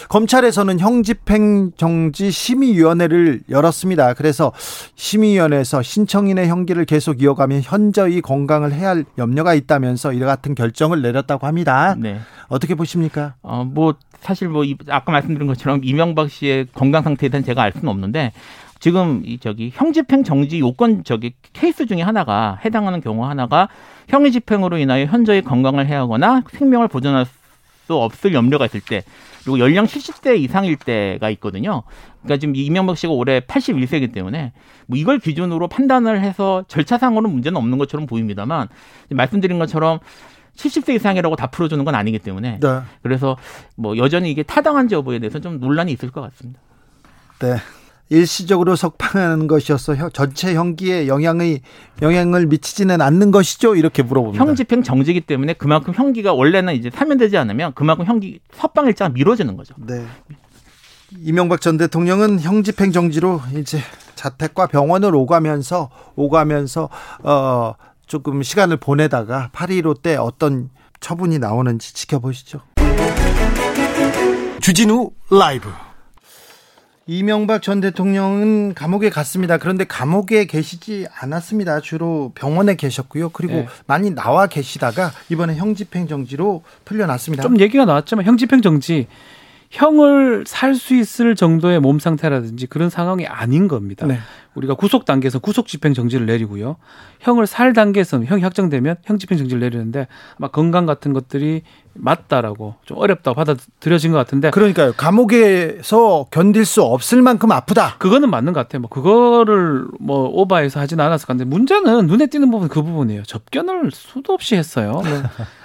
검찰에서는 형집행정지 심의위원회를 열었습니다. 그래서 심의위원회에서 신청인의 형기를 계속 이어가면 현저히 건강을 해야 할 염려가 있다면서 이와 같은 결정 을 내렸다고 합니다. 네. 어떻게 보십니까? 어, 뭐, 사실 뭐, 이- 아까 말씀드린 것처럼 이명박 씨의 건강 상태에 대한 제가 알 수는 없는데, 지금 이 저기 형집행 정지 요건 저기 케이스 중에 하나가 해당하는 경우 하나가 형의 집행으로 인하여 현저히 건강을 해하거나 생명을 보존할 수 없을 염려가 있을 때 그리고 연령 70세 이상일 때가 있거든요. 그러니까 지금 이명박 씨가 올해 81세이기 때문에 뭐 이걸 기준으로 판단을 해서 절차상으로는 문제는 없는 것처럼 보입니다만 말씀드린 것처럼 70세 이상이라고 다 풀어주는 건 아니기 때문에 네. 그래서 뭐 여전히 이게 타당한지 여부에 대해서 좀 논란이 있을 것 같습니다. 네. 일시적으로 석방하는 것이어서 형- 전체 형기에 영향의 영향을 미치지는 않는 것이죠. 이렇게 물어봅니다. 형집행 정지기 때문에 그만큼 형기가 원래는 이제 사면되지 않으면 그만큼 형기 석방 일자가 미뤄지는 거죠. 네. 이명박 전 대통령은 형집행 정지로 이제 자택과 병원을 오가면서 오가면서 어 조금 시간을 보내다가 8.15 때 어떤 처분이 나오는지 지켜보시죠. 주진우 라이브. 이명박 전 대통령은 감옥에 갔습니다. 그런데 감옥에 계시지 않았습니다. 주로 병원에 계셨고요. 그리고 네. 많이 나와 계시다가 이번에 형집행 정지로 풀려났습니다. 좀 얘기가 나왔지만 형집행 정지 형을 살 수 있을 정도의 몸 상태라든지 그런 상황이 아닌 겁니다. 네. 우리가 구속 단계에서 구속 집행 정지를 내리고요. 형을 살 단계에서는 형이 확정되면 형 집행 정지를 내리는데 아마 건강 같은 것들이 맞다라고 좀 어렵다고 받아들여진 것 같은데 그러니까요. 감옥에서 견딜 수 없을 만큼 아프다. 그거는 맞는 것 같아요. 뭐 그거를 뭐 오바해서 하진 않았을 건데 문제는 눈에 띄는 부분 그 부분이에요. 접견을 수도 없이 했어요.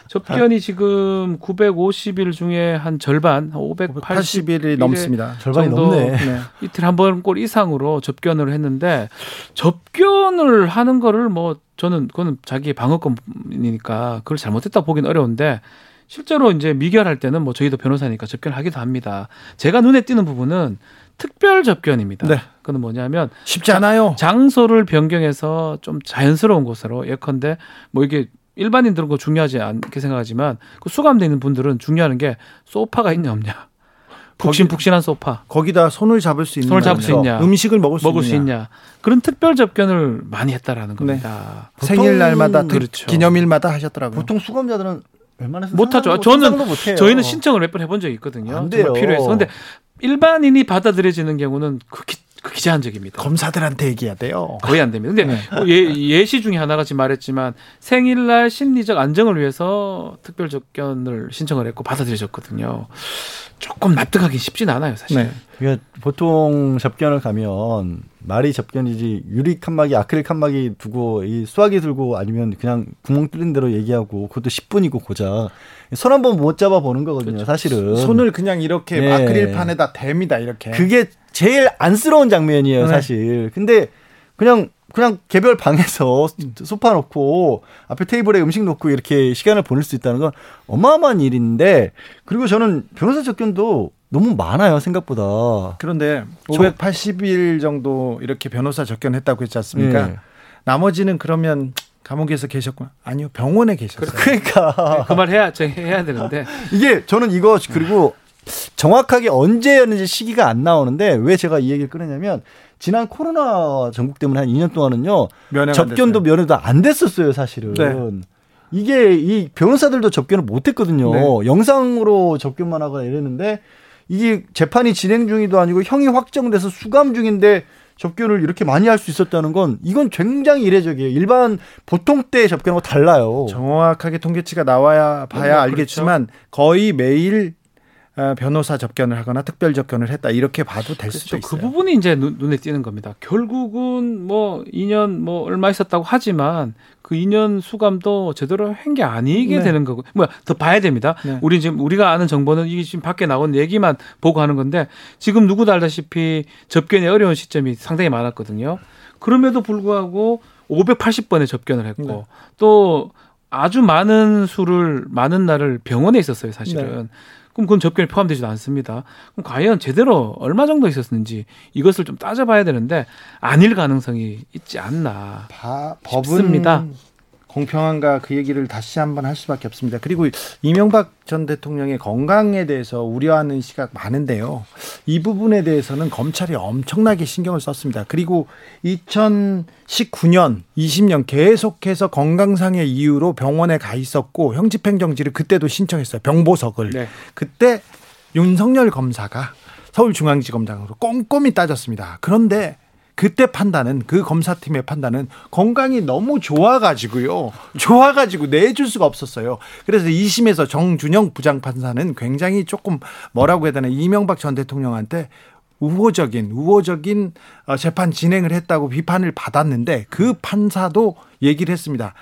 네. 접견이 지금 950일 중에 한 절반, 한 580일 80일이 넘습니다. 절반이 넘네. 이틀 한 번 꼴 이상으로 접견을 했는데 접견을 하는 거를 뭐 저는 그거는 자기의 방어권이니까 그걸 잘못했다 보긴 어려운데 실제로 이제 미결할 때는 뭐 저희도 변호사니까 접견하기도 합니다. 제가 눈에 띄는 부분은 특별 접견입니다. 네. 그건 뭐냐면 쉽지 않아요. 장소를 변경해서 좀 자연스러운 곳으로 예컨대 뭐 이게 일반인들은 그거 중요하지 않게 생각하지만 그 수감돼 있는 분들은 중요한 게 소파가 있냐 없냐. 푹신푹신한 소파. 거기다 손을 잡을 수 있는 손을 잡을 수. 있냐. 음식을 먹을 수 먹을 수 있냐. 있냐. 그런 특별 접견을 많이 했다라는 네. 겁니다. 생일날마다 특- 그렇죠. 기념일마다 하셨더라고요. 보통 수감자들은 웬만해서 못하죠. 저는. 저희는 신청을 몇 번 해본 적이 있거든요. 안 정말 돼요. 필요해서. 근데 일반인이 받아들여지는 경우는 극히 극히 제한적입니다. 검사들한테 얘기해야 돼요. 거의 안 됩니다. 근데 뭐 예, 예시 중에 하나가 지금 말했지만 생일날 심리적 안정을 위해서 특별 접견을 신청을 했고 받아들여졌거든요. 조금 납득하기 쉽진 않아요, 사실. 네. 보통 접견을 가면 말이 접견이지 유리 칸막이 아크릴 칸막이 두고 이 수화기 들고 아니면 그냥 구멍 뚫린 대로 얘기하고 그것도 10분이고 고작 손 한 번 못 잡아 보는 거거든요 사실은 손을 그냥 이렇게 네. 아크릴판에다 댑니다. 이렇게. 그게 제일 안쓰러운 장면이에요 네. 사실 근데 그냥 그냥 개별 방에서 소파 놓고 앞에 테이블에 음식 놓고 이렇게 시간을 보낼 수 있다는 건 어마어마한 일인데 그리고 저는 변호사 접견도 너무 많아요 생각보다 그런데 저- 580일 정도 이렇게 변호사 접견했다고 했지 않습니까? 예. 나머지는 그러면 감옥에서 계셨구나. 아니요, 병원에 계셨어요. 그러니까 그 말 해야 저 해야 되는데 이게 저는 이거 그리고 정확하게 언제였는지 시기가 안 나오는데 왜 제가 이 얘기를 꺼내냐면 지난 코로나 전국 때문에 한 2년 동안은요 접견도. 면회도 안 됐었어요 사실은 네. 이게 이 변호사들도 접견을 못 했거든요 네. 영상으로 접견만 하거나 이랬는데 이게 재판이 진행 중이도 아니고 형이 확정돼서 수감 중인데 접견을 이렇게 많이 할 수 있었다는 건 이건 굉장히 이례적이에요. 일반 보통 때 접견하고 달라요. 정확하게 통계치가 나와야 봐야 뭐, 알겠지만 거의 매일 어, 변호사 접견을 하거나 특별 접견을 했다 이렇게 봐도 될 수도 그렇죠. 그 있어요. 부분이 이제 눈, 눈에 띄는 겁니다. 결국은 뭐 2년 뭐 얼마 있었다고 하지만 그 2년 수감도 제대로 한 게 아니게 네. 되는 거고 뭐야 더 봐야 됩니다. 네. 우리 지금 우리가 아는 정보는 이게 지금 밖에 나온 얘기만 보고 하는 건데 지금 누구도 알다시피 접견이 어려운 시점이 상당히 많았거든요. 그럼에도 불구하고 580번의 접견을 했고 네. 또 아주 많은 수를 많은 날을 병원에 있었어요, 사실은. 네. 그럼 그건 접견에 포함되지도 않습니다. 그럼 과연 제대로 얼마 정도 있었는지 이것을 좀 따져봐야 되는데 아닐 가능성이 있지 않나. 바, 싶습니다. 공평한가 그 얘기를 다시 한번 할 수밖에 없습니다. 그리고 이명박 전 대통령의 건강에 대해서 우려하는 시각 많은데요. 이 부분에 대해서는 검찰이 엄청나게 신경을 썼습니다. 그리고 2019년, 20년 계속해서 건강상의 이유로 병원에 가 있었고 형집행정지를 그때도 신청했어요. 병보석을. 네. 그때 윤석열 검사가 서울중앙지검장으로 꼼꼼히 따졌습니다. 그런데 그때 판단은 그 검사팀의 판단은 건강이 너무 좋아가지고요. 좋아가지고 내줄 수가 없었어요. 그래서 2심에서 정준영 부장판사는 굉장히 조금 뭐라고 해야 되나 이명박 전 대통령한테 우호적인 우호적인 어, 재판 진행을 했다고 비판을 받았는데 그 판사도 얘기를 했습니다.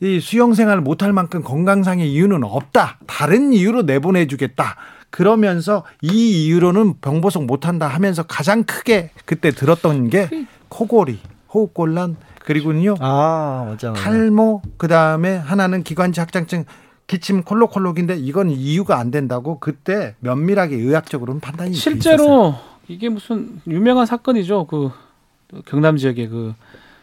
이 수영 생활을 못할 만큼 건강상의 이유는 없다. 다른 이유로 내보내주겠다. 그러면서 이 이유로는 병보석 못한다 하면서 가장 크게 그때 들었던 게 코골이, 호흡곤란 그리고는요 아 맞아. 맞아. 탈모 그 다음에 하나는 기관지 확장증 기침 콜록콜록인데 이건 이유가 안 된다고 그때 면밀하게 의학적으로는 판단이 돼 있었어요. 실제로 이게 무슨 유명한 사건이죠. 그 경남 지역의 그,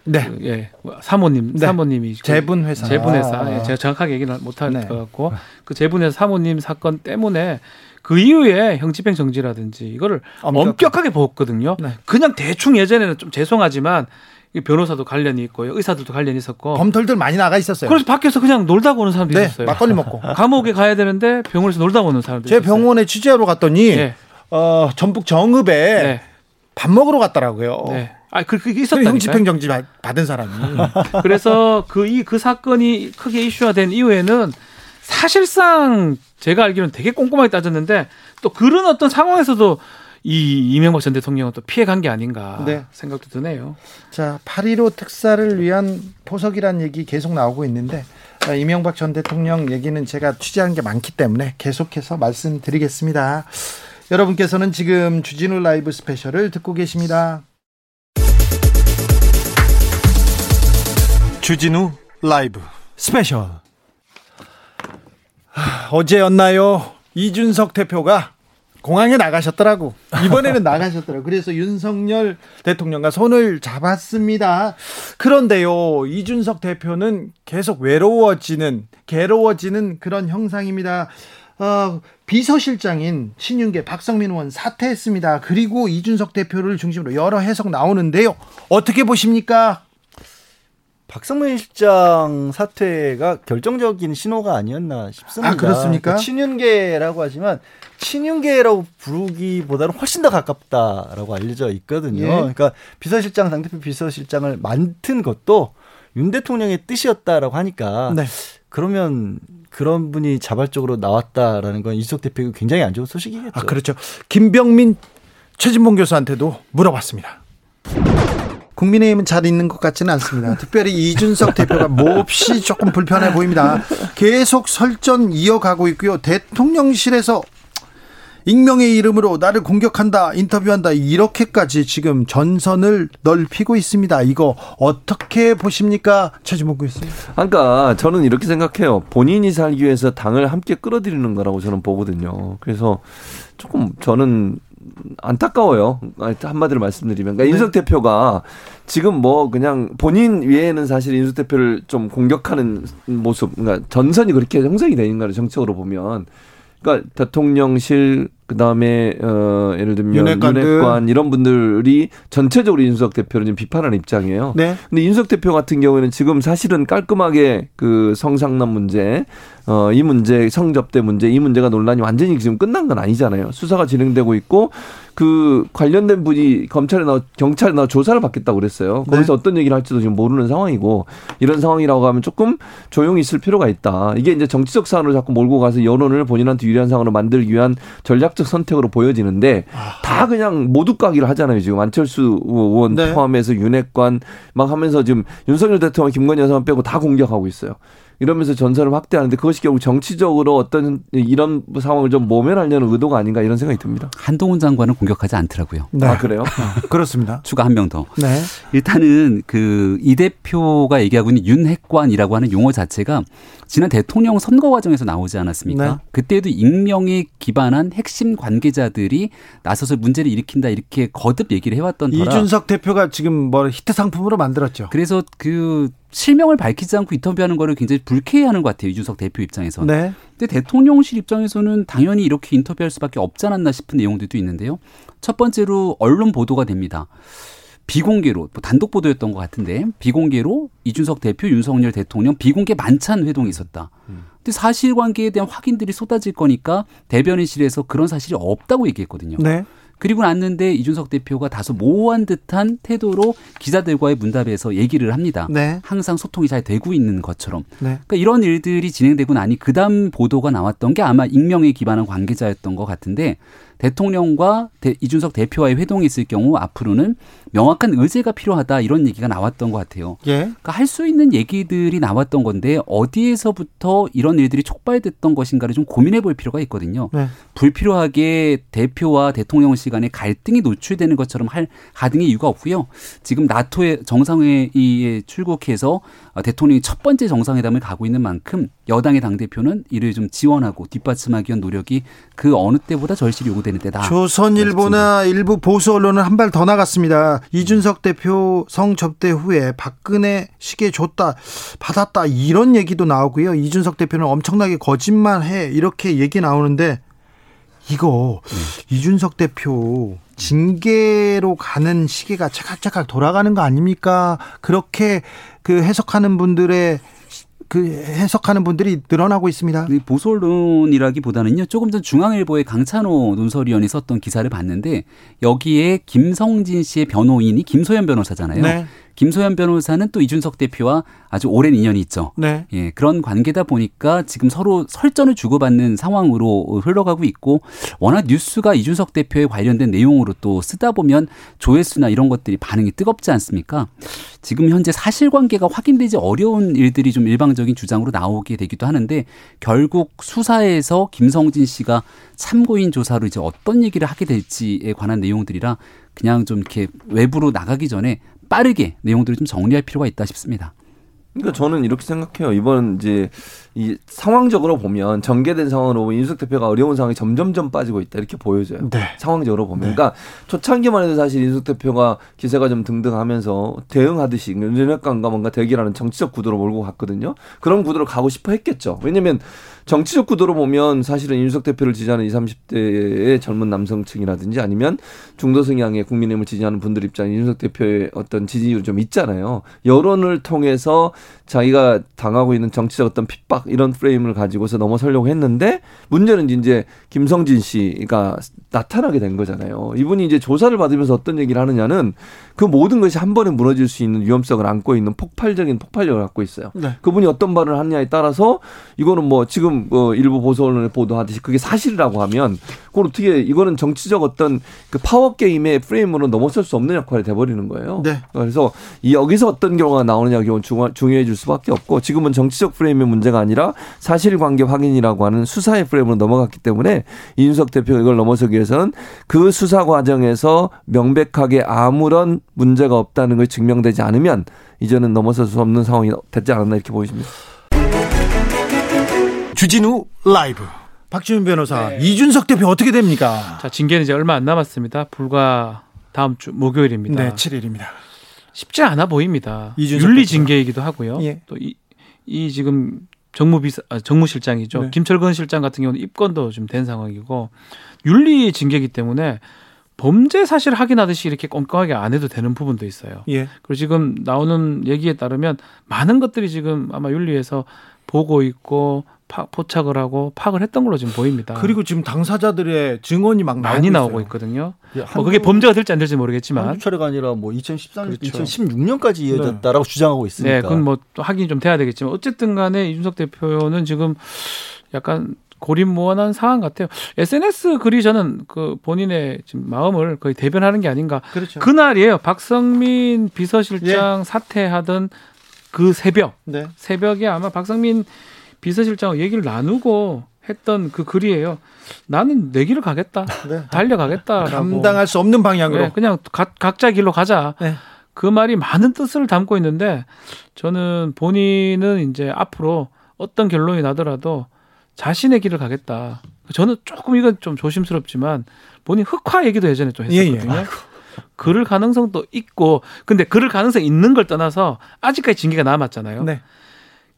네 그, 예 사모님 네. 사모님이 그 재분 회사 재분회사 아. 예, 제가 정확하게 얘기는 못할 네. 것 같고 그 재분회사 사모님 사건 때문에 그 이후에 형집행 정지라든지 이거를 엄격하게. 보았거든요. 네. 그냥 대충 예전에는 좀 죄송하지만 이 변호사도 관련이 있고 의사들도 관련이 있었고 범털들 많이 나가 있었어요. 그래서 밖에서 그냥 놀다 오는 사람도 네 있었어요. 막걸리 먹고 감옥에 가야 되는데 병원에서 놀다 오는 사람도 제 있었어요. 병원에 취재하러 갔더니 예. 어 전북 정읍에 네. 밥 먹으러 갔더라고요. 네. 아, 그, 그게 그 있었다니까요. 형집행정지 받- 받은 사람이 그래서 그 이 그 사건이 크게 이슈화된 이후에는 사실상 제가 알기로는 되게 꼼꼼하게 따졌는데 또 그런 어떤 상황에서도 이 이명박 전 대통령은 또 피해간 게 아닌가 네. 생각도 드네요. 자, 8.15 특사를 위한 포석이라는 얘기 계속 나오고 있는데 아, 이명박 전 대통령 얘기는 제가 취재한 게 많기 때문에 계속해서 말씀드리겠습니다. 여러분께서는 지금 주진우 라이브 스페셜을 듣고 계십니다. 주진우 라이브 스페셜 하, 어제였나요? 이준석 대표가 공항에 나가셨더라고. 이번에는 나가셨더라고. 그래서 윤석열 대통령과 손을 잡았습니다. 그런데요, 이준석 대표는 계속 외로워지는, 괴로워지는 그런 형상입니다. 어, 비서실장인 신윤계 박성민 의원 사퇴했습니다. 그리고 이준석 대표를 중심으로 여러 해석 나오는데요. 어떻게 보십니까? 박성민 실장 사퇴가 결정적인 신호가 아니었나 싶습니다. 아, 그렇습니까? 그러니까 친윤계라고 하지만 친윤계라고 부르기보다는 훨씬 더 가깝다라고 알려져 있거든요. 예. 그러니까 비서실장 당대표 비서실장을 맡은 것도 윤 대통령의 뜻이었다라고 하니까 네. 그러면 그런 분이 자발적으로 나왔다라는 건 이석 대표가 굉장히 안 좋은 소식이겠죠. 아, 그렇죠. 김병민 최진봉 교수한테도 물어봤습니다. 국민의힘은 잘 있는 것 같지는 않습니다. 특별히 이준석 대표가 몹시 조금 불편해 보입니다. 계속 설전 이어가고 있고요. 대통령실에서 익명의 이름으로 나를 공격한다, 인터뷰한다, 이렇게까지 지금 전선을 넓히고 있습니다. 이거 어떻게 보십니까? 최진봉 교수님. 그러니까 저는 이렇게 생각해요. 본인이 살기 위해서 당을 함께 끌어들이는 거라고 저는 보거든요. 그래서 조금 저는 안타까워요. 한마디로 말씀드리면. 그러니까 네. 인석 대표가 지금 뭐 그냥 본인 외에는 사실 인석 대표를 좀 공격하는 모습, 그러니까 전선이 그렇게 형성이 되는 거를 정책으로 보면. 그러니까 대통령실 그다음에 어 예를 들면 윤핵관들. 윤핵관 이런 분들이 전체적으로 인석 대표를 좀 비판하는 입장이에요. 네. 근데 윤석 대표 같은 경우에는 지금 사실은 깔끔하게 그 성상남 문제, 어, 이 문제, 성접대 문제, 이 문제가 논란이 완전히 지금 끝난 건 아니잖아요. 수사가 진행되고 있고 그 관련된 분이 검찰에 나와 경찰에 나와 조사를 받겠다고 그랬어요. 거기서 어떤 얘기를 할지도 지금 모르는 상황이고 이런 상황이라고 하면 조금 조용히 있을 필요가 있다. 이게 이제 정치적 사안으로 자꾸 몰고 가서 여론을 본인한테 유리한 상황으로 만들기 위한 전략적 선택으로 보여지는데 다 그냥 모두 까기를 하잖아요. 지금 안철수 의원 네. 포함해서 윤핵관 막 하면서 지금 윤석열 대통령 김건희 여사만 빼고 다 공격하고 있어요. 이러면서 전선을 확대하는데 그것이 결국 정치적으로 어떤 이런 상황을 좀 모면하려는 의도가 아닌가 이런 생각이 듭니다. 한동훈 장관은 공격하지 않더라고요. 네. 아 그래요? 그렇습니다. 추가 한 명 더. 네. 일단은 그 이 대표가 얘기하고 있는 윤핵관이라고 하는 용어 자체가 지난 대통령 선거 과정에서 나오지 않았습니까? 네. 그때도 익명에 기반한 핵심 관계자들이 나서서 문제를 일으킨다 이렇게 거듭 얘기를 해왔던 터라. 이준석 대표가 지금 뭐 히트 상품으로 만들었죠. 그래서 그 실명을 밝히지 않고 인터뷰하는 거를 굉장히 불쾌해하는 것 같아요 이준석 대표 입장에서. 네. 근데 대통령실 입장에서는 당연히 이렇게 인터뷰할 수밖에 없지 않았나 싶은 내용들도 있는데요. 첫 번째로 언론 보도가 됩니다. 비공개로 뭐 단독 보도였던 것 같은데 비공개로 이준석 대표 윤석열 대통령 비공개 만찬 회동이 있었다. 근데 사실관계에 대한 확인들이 쏟아질 거니까 대변인실에서 그런 사실이 없다고 얘기했거든요. 네. 그리고 났는데 이준석 대표가 다소 모호한 듯한 태도로 기자들과의 문답에서 얘기를 합니다. 네. 항상 소통이 잘 되고 있는 것처럼. 네. 그러니까 이런 일들이 진행되고 나니 그다음 보도가 나왔던 게 아마 익명에 기반한 관계자였던 것 같은데 대통령과 대, 이준석 대표와의 회동이 있을 경우 앞으로는 명확한 의제가 필요하다 이런 얘기가 나왔던 것 같아요. 예. 그러니까 할 수 있는 얘기들이 나왔던 건데 어디에서부터 이런 일들이 촉발됐던 것인가를 좀 고민해 볼 필요가 있거든요. 네. 불필요하게 대표와 대통령실 간에 갈등이 노출되는 것처럼 할 가등의 이유가 없고요. 지금 나토의 정상회의에 출국해서 대통령이 첫 번째 정상회담을 가고 있는 만큼 여당의 당 대표는 이를 좀 지원하고 뒷받침하기 위한 노력이 그 어느 때보다 절실히 요구 되는 때다. 조선일보나 일부 보수 언론은 한 발 더 나갔습니다. 이준석 대표 성 접대 후에 박근혜 시계 줬다 받았다 이런 얘기도 나오고요. 이준석 대표는 엄청나게 거짓말해 이렇게 얘기 나오는데 이거 이준석 대표 징계로 가는 시계가 차각차각 돌아가는 거 아닙니까? 그렇게 그 해석하는 분들의 그 해석하는 분들이 늘어나고 있습니다. 이 보수 언론이라기보다는요. 조금 전 중앙일보의 강찬호 논설위원이 썼던 기사를 봤는데 여기에 김성진 씨의 변호인이 김소연 변호사잖아요. 네. 김소연 변호사는 또 이준석 대표와 아주 오랜 인연이 있죠. 네. 예, 그런 관계다 보니까 지금 서로 설전을 주고받는 상황으로 흘러가고 있고 워낙 뉴스가 이준석 대표에 관련된 내용으로 또 쓰다 보면 조회수나 이런 것들이 반응이 뜨겁지 않습니까? 지금 현재 사실관계가 확인되지 어려운 일들이 좀 일방적 인 주장으로 나오게 되기도 하는데 결국 수사에서 김성진 씨가 참고인 조사로 이제 어떤 얘기를 하게 될지에 관한 내용들이라 그냥 좀 이렇게 외부로 나가기 전에 빠르게 내용들을 좀 정리할 필요가 있다 싶습니다. 그러니까 저는 이렇게 생각해요. 이번 이제 이 상황적으로 보면 전개된 상황으로 보면 윤석 대표가 어려운 상황이 점점점 빠지고 있다 이렇게 보여져요. 네. 상황적으로 보면. 그러니까 초창기만 해도 사실 윤석 대표가 기세가 좀 등등하면서 대응하듯이 윤핵관과 뭔가 대결하는 정치적 구도로 몰고 갔거든요. 그런 구도로 가고 싶어 했겠죠. 왜냐면 정치적 구도로 보면 사실은 윤석 대표를 지지하는 20, 30대의 젊은 남성층이라든지 아니면 중도 성향의 국민의힘을 지지하는 분들 입장에 윤석 대표의 어떤 지지율이 좀 있잖아요. 여론을 통해서 자기가 당하고 있는 정치적 어떤 핍박 이런 프레임을 가지고서 넘어서려고 했는데 문제는 이제 김성진 씨가 나타나게 된 거잖아요. 이분이 이제 조사를 받으면서 어떤 얘기를 하느냐는 그 모든 것이 한 번에 무너질 수 있는 위험성을 안고 있는 폭발적인 폭발력을 갖고 있어요. 네. 그분이 어떤 발언을 하느냐에 따라서 이거는 뭐 지금 뭐 일부 보수 언론에 보도하듯이 그게 사실이라고 하면 그걸 어떻게 이거는 정치적 어떤 그 파워 게임의 프레임으로 넘어설 수 없는 역할이 돼버리는 거예요. 네. 그래서 이 여기서 어떤 경우가 나오느냐 가 중요해질 수밖에 없고 지금은 정치적 프레임의 문제가 아니라 사실관계 확인이라고 하는 수사의 프레임으로 넘어갔기 때문에 이준석 대표가 이걸 넘어서기 위해서는 그 수사 과정에서 명백하게 아무런 문제가 없다는 걸 증명되지 않으면 이제는 넘어설 수 없는 상황이 됐지 않았나 이렇게 보여집니다. 주진우 라이브. 박지훈 변호사, 이준석 대표 어떻게 됩니까? 자, 징계는 이제 얼마 안 남았습니다. 불과 다음 주 목요일입니다. 네, 7일입니다. 쉽지 않아 보입니다. 이준석 윤리. 징계이기도 하고요. 예. 또이 이 지금 정무비서 아, 정무실장이죠. 네. 김철근 실장 같은 경우는 입건도 좀 된 상황이고 윤리 징계이기 때문에 범죄 사실 확인하듯이 이렇게 꼼꼼하게 안 해도 되는 부분도 있어요. 예. 그리고 지금 나오는 얘기에 따르면 많은 것들이 지금 아마 윤리에서 보고 있고 파, 포착을 하고 파악을 했던 걸로 지금 보입니다. 그리고 지금 당사자들의 증언이 막 나오고 많이 나오고 있어요. 있거든요. 예, 뭐 그게 범죄가 될지 안 될지 모르겠지만 차례가 아니라 뭐 2013, 그렇죠. 2016년까지 이어졌다라고 주장하고 있으니까. 네, 그건 뭐또 확인이 좀 돼야 되겠지만 어쨌든 간에 이준석 대표는 지금 약간 고립무원한 상황 같아요. SNS 글이 저는 그 본인의 지금 마음을 거의 대변하는 게 아닌가. 그렇죠. 그날이에요. 박성민 비서실장 사퇴하던 그 새벽 네. 새벽에 아마 박상민 비서실장과 얘기를 나누고 했던 그 글이에요. 나는 내 길을 가겠다. 네. 달려가겠다라고. 감당할 수 없는 방향으로. 네, 그냥 각, 각자 길로 가자. 네. 그 말이 많은 뜻을 담고 있는데 저는 본인은 이제 앞으로 어떤 결론이 나더라도 자신의 길을 가겠다. 저는 조금 이건 좀 조심스럽지만 본인 흑화 얘기도 예전에 좀 예, 예. 했었거든요. 그럴 가능성도 있고 근데 그럴 가능성 있는 걸 떠나서 아직까지 징계가 남았잖아요. 네.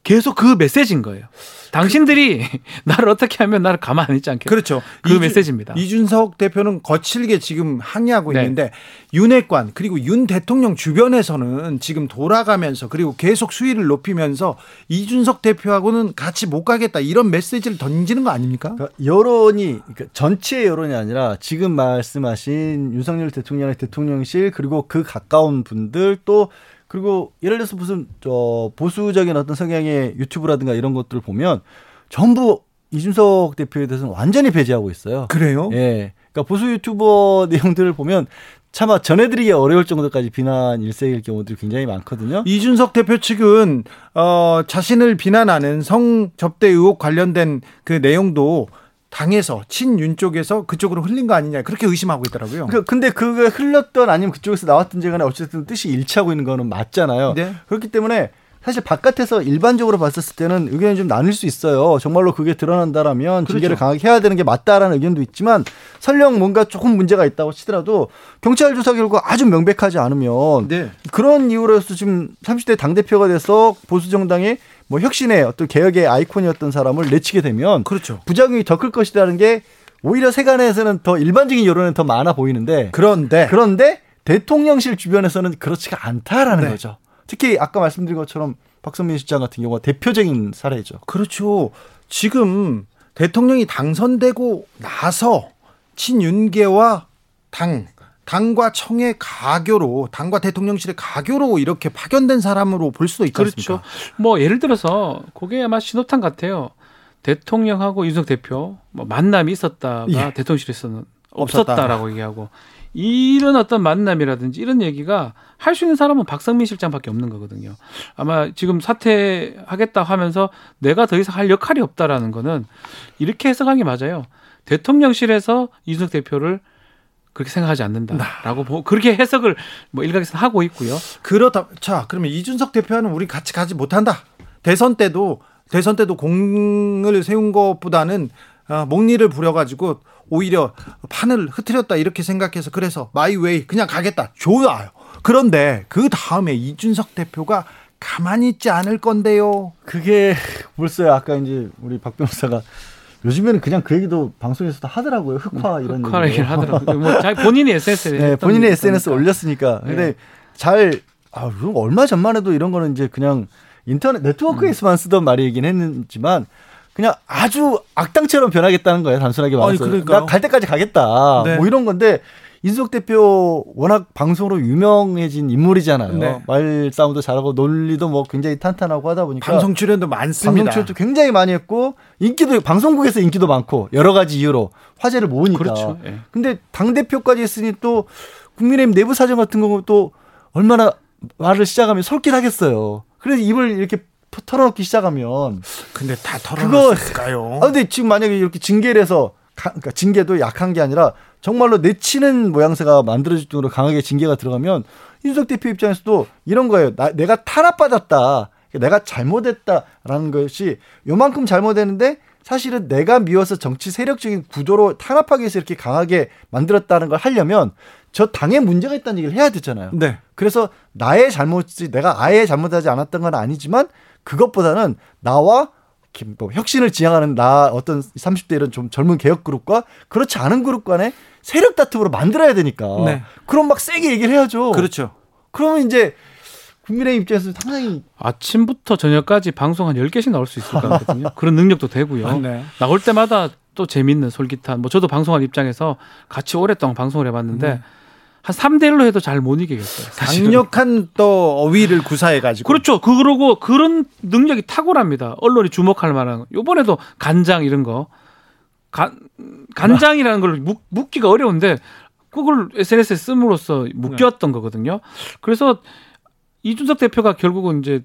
계속 그 메시지인 거예요. 당신들이 나를 어떻게 하면 나를 가만 안 있지 않겠다. 그렇죠. 그 이준- 메시지입니다. 이준석 대표는 거칠게 지금 항의하고 네. 있는데 윤핵관 그리고 윤 대통령 주변에서는 지금 돌아가면서 그리고 계속 수위를 높이면서 이준석 대표하고는 같이 못 가겠다 이런 메시지를 던지는 거 아닙니까? 그러니까 여론이 그러니까 전체 여론이 아니라 지금 말씀하신 윤석열 대통령의 대통령실 그리고 그 가까운 분들 또 그리고 예를 들어서 무슨 저 보수적인 어떤 성향의 유튜브라든가 이런 것들을 보면 전부 이준석 대표에 대해서는 완전히 배제하고 있어요. 그래요? 예. 그러니까 보수 유튜버 내용들을 보면 차마 전해드리기 어려울 정도까지 비난 일색일 경우들이 굉장히 많거든요. 이준석 대표 측은 어, 자신을 비난하는 성 접대 의혹 관련된 그 내용도 당에서 친윤 쪽에서 그쪽으로 흘린 거 아니냐 그렇게 의심하고 있더라고요. 그, 근데 그게 흘렀던 아니면 그쪽에서 나왔든지 간에 어쨌든 뜻이 일치하고 있는 거는 맞잖아요. 네. 그렇기 때문에 사실 바깥에서 일반적으로 봤었을 때는 의견이 좀 나뉠 수 있어요. 정말로 그게 드러난다라면 징계를 그렇죠. 강하게 해야 되는 게 맞다라는 의견도 있지만 설령 뭔가 조금 문제가 있다고 치더라도 경찰 조사 결과 아주 명백하지 않으면 네. 그런 이유로서 지금 30대 당대표가 돼서 보수정당의 뭐 혁신의 어떤 개혁의 아이콘이었던 사람을 내치게 되면 그렇죠. 부작용이 더 클 것이라는 게 오히려 세간에서는 더 일반적인 여론은 더 많아 보이는데 그런데 그런데 대통령실 주변에서는 그렇지가 않다라는 네. 거죠. 특히 아까 말씀드린 것처럼 박선민 실장 같은 경우가 대표적인 사례죠. 그렇죠. 지금 대통령이 당선되고 나서 친윤계와 당 당과 청의 가교로 당과 대통령실의 가교로 이렇게 파견된 사람으로 볼 수도 있지 그렇죠. 않습니까? 뭐 예를 들어서 그게 아마 신호탄 같아요. 대통령하고 이준석 대표 뭐 만남이 있었다가 예. 대통령실에서는 없었다. 없었다라고 얘기하고 이런 어떤 만남이라든지 이런 얘기가 할 수 있는 사람은 박성민 실장밖에 없는 거거든요. 아마 지금 사퇴하겠다 하면서 내가 더 이상 할 역할이 없다라는 거는 이렇게 해석하는 게 맞아요. 대통령실에서 이준석 대표를 그렇게 생각하지 않는다라고 보- 그렇게 해석을 뭐 일각에서 하고 있고요. 그렇다. 자, 그러면 이준석 대표는 우리 같이 가지 못한다. 대선 때도 대선 때도 공을 세운 것보다는 아, 목리를 부려가지고 오히려 판을 흐트렸다 이렇게 생각해서 그래서 마이웨이 그냥 가겠다. 좋아요. 그런데 그 다음에 이준석 대표가 가만히 있지 않을 건데요. 그게 벌써요. 아까 이제 우리 박 변호사가 요즘에는 그냥 그 얘기도 방송에서도 하더라고요. 흑화 이런 흑화 얘기를. 하더라고요. 뭐 자기 본인이 SNS에 네, 본인의 SNS 에 올렸으니까. 근데 네. 잘, 아, 얼마 전만 해도 이런 거는 이제 그냥 인터넷 네트워크에서만 쓰던 말이긴 했지만 그냥 아주 악당처럼 변하겠다는 거예요. 단순하게 말해서. 아니, 그러니까요. 나갈 때까지 가겠다. 네. 뭐 이런 건데 이준석 대표 워낙 방송으로 유명해진 인물이잖아요. 네. 말 싸움도 잘하고 논리도 뭐 굉장히 탄탄하고 하다 보니까 방송 출연도 많습니다. 방송 출연도 굉장히 많이 했고 인기도 방송국에서 인기도 많고 여러 가지 이유로 화제를 모으니까. 그렇죠. 예. 근데 당 대표까지 했으니 또 국민의힘 내부 사정 같은 경우 또 얼마나 말을 시작하면 솔깃하겠어요. 그래서 입을 이렇게 퍼- 털어놓기 시작하면 근데 다 털어놨을까요? 아 근데 지금 만약에 이렇게 징계를 해서 가- 그러니까 징계도 약한 게 아니라 정말로 내치는 모양새가 만들어질 정도로 강하게 징계가 들어가면 윤석 대표 입장에서도 이런 거예요. 나, 내가 탄압받았다. 내가 잘못했다라는 것이 요만큼 잘못했는데 사실은 내가 미워서 정치 세력적인 구조로 탄압하기 위해서 이렇게 강하게 만들었다는 걸 하려면 저 당에 문제가 있다는 얘기를 해야 되잖아요. 네. 그래서 나의 잘못이 내가 아예 잘못하지 않았던 건 아니지만 그것보다는 나와 뭐 혁신을 지향하는 나 어떤 30대 이런 좀 젊은 개혁 그룹과 그렇지 않은 그룹 간의 세력 다툼으로 만들어야 되니까. 네. 그럼 막 세게 얘기를 해야죠. 그렇죠. 그러면 이제 국민의힘 입장에서 상당히 아침부터 저녁까지 방송 한 10개씩 나올 수 있을 것 같거든요. 그런 능력도 되고요. 네. 나올 때마다 또 재밌는 솔깃한 뭐 저도 방송할 입장에서 같이 오랫동안 방송을 해봤는데 한 3대 1로 해도 잘 못 이기겠어요. 사실은. 강력한 또 어휘를 구사해 가지고 그렇죠. 그러고 그런 능력이 탁월합니다. 언론이 주목할 만한 거. 요번에도 간장 이런 거. 간, 간장이라는 걸 묶, 묶기가 어려운데 그걸 SNS에 씀으로써 묶였던 거거든요. 그래서 이준석 대표가 결국은 이제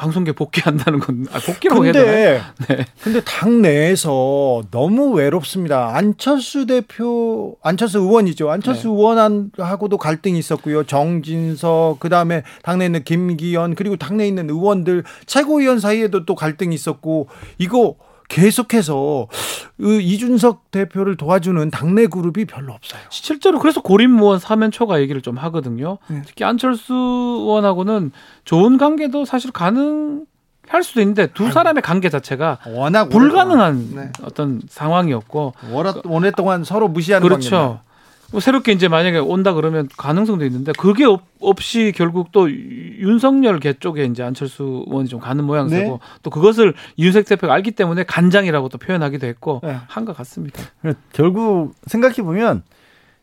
방송계 복귀한다는 건 아, 복귀라고 해야 되나요? 근데 네. 근데 당 내에서 너무 외롭습니다. 안철수 대표, 안철수 의원이죠. 안철수 네. 의원하고도 갈등이 있었고요. 정진석, 그 다음에 당내에 있는 김기현, 그리고 당내에 있는 의원들, 최고위원 사이에도 또 갈등이 있었고, 이거 계속해서 그 이준석 대표를 도와주는 당내 그룹이 별로 없어요. 실제로 그래서 고립무원 사면초가 얘기를 좀 하거든요. 네. 특히 안철수 의원하고는 좋은 관계도 사실 가능 할 수도 있는데 두 사람의 관계 자체가 워낙 불가능한 네. 어떤 상황이었고 오랫- 오랫동안 서로 무시하는. 그렇죠. 뭐 새롭게 이제 만약에 온다 그러면 가능성도 있는데 그게 없, 없이 결국 또 윤석열계 쪽에 이제 안철수 의원이 좀 가는 모양새고 네. 또 그것을 이준석 대표가 알기 때문에 간장이라고 또 표현하기도 했고 네. 한것 같습니다. 결국 생각해 보면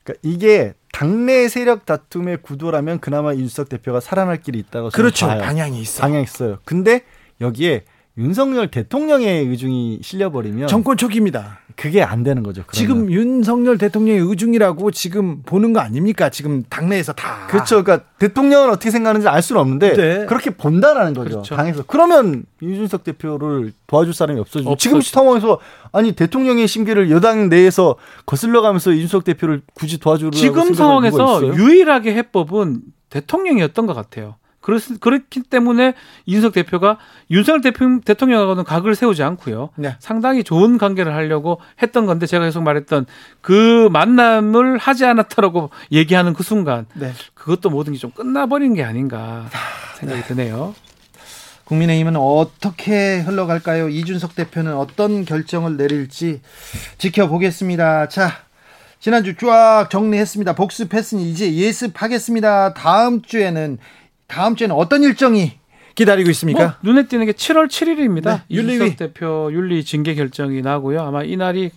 그러니까 이게 당내 세력 다툼의 구도라면 그나마 이준석 대표가 살아날 길이 있다고 저는 그렇죠. 봐요. 방향이 있어. 방향 있어요. 근데 여기에 윤석열 대통령의 의중이 실려버리면 정권 초기입니다. 그게 안 되는 거죠. 그러면. 지금 윤석열 대통령의 의중이라고 지금 보는 거 아닙니까? 지금 당내에서 다. 그렇죠. 그러니까 대통령은 어떻게 생각하는지 알 수는 없는데 네. 그렇게 본다라는 거죠. 그렇죠. 당에서 그러면 이준석 대표를 도와줄 사람이 없어지죠. 지금. 상황에서 아니 대통령의 심기를 여당 내에서 거슬러가면서 이준석 대표를 굳이 도와주려고 지금 상황에서? 유일하게 해법은 대통령이었던 것 같아요. 그렇, 그렇기 때문에 이준석 대표가 윤석열 대표, 대통령하고는 각을 세우지 않고요. 네. 상당히 좋은 관계를 하려고 했던 건데 제가 계속 말했던 그 만남을 하지 않았다라고 얘기하는 그 순간 네. 그것도 모든 게 좀 끝나버린 게 아닌가 생각이 드네요. 국민의힘은 어떻게 흘러갈까요? 이준석 대표는 어떤 결정을 내릴지 지켜보겠습니다. 자, 지난주 쫙 정리했습니다. 복습했으니 이제 예습하겠습니다. 다음 주에는 다음 주에는 어떤 일정이 기다리고 있습니까? 뭐 눈에 띄는 게 7월 7일입니다. 네, 윤리위. 이준석 대표 윤리 징계 결정이 나고요. 아마 이 날이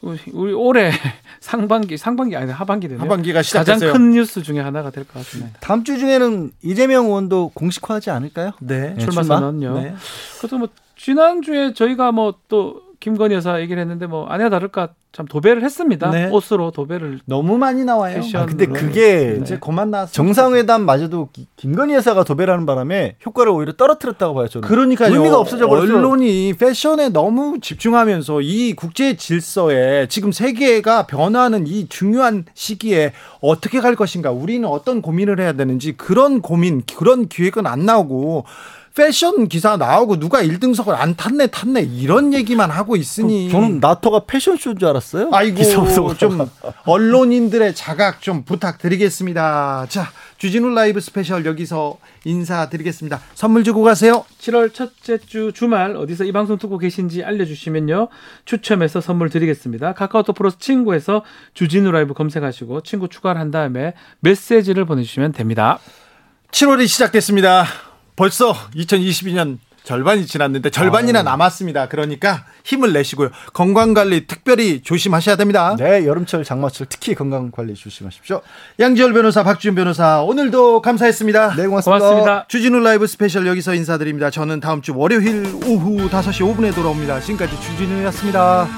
우리- 우리 올해 상반기 상반기 아니 하반기 되네요. 하반기가 가장 시작됐어요. 큰 뉴스 중에 하나가 될 것 같습니다. 다음 주 중에는 이재명 의원도 공식화하지 않을까요? 네. 네, 출마? 선언요. 네. 그래도 뭐 지난 주에 저희가 뭐 또 김건희 여사 얘기를 했는데 뭐 아니야 다를까 참 도배를 했습니다. 네. 옷으로 도배를 너무 많이 나와요. 아, 근데 네. 그게 이제 그만 나왔어. 정상회담 마저도 기- 김건희 여사가 도배라는 바람에 효과를 오히려 떨어뜨렸다고 봐요. 저는. 그러니까요. 의미가 없어져 버렸어요. 언론이 패션에 너무 집중하면서 이 국제 질서에 지금 세계가 변화하는 이 중요한 시기에 어떻게 갈 것인가, 우리는 어떤 고민을 해야 되는지 그런 고민, 그런 기획은 안 나오고 패션 기사 나오고 누가 1등석을 안 탔네 탔네 이런 얘기만 하고 있으니 저는 나토가 패션쇼인 줄 알았어요. 아이고 좀 언론인들의 자각 좀 부탁드리겠습니다. 자 주진우 라이브 스페셜 여기서 인사드리겠습니다. 선물 주고 가세요. 7월 첫째 주 주말 어디서 이 방송 듣고 계신지 알려주시면요 추첨해서 선물 드리겠습니다. 카카오톡 플러스 친구에서 주진우 라이브 검색하시고 친구 추가를 한 다음에 메시지를 보내주시면 됩니다. 7월이 시작됐습니다. 벌써 2022년 절반이 지났는데 절반이나 남았습니다. 그러니까 힘을 내시고요. 건강 관리 특별히 조심하셔야 됩니다. 네, 여름철, 장마철 특히 건강 관리 조심하십시오. 양지열 변호사, 박지훈 변호사 오늘도 감사했습니다. 네, 고맙습니다. 고맙습니다. 주진우 라이브 스페셜 여기서 인사드립니다. 저는 다음 주 월요일 오후 5시 5분에 돌아옵니다. 지금까지 주진우였습니다.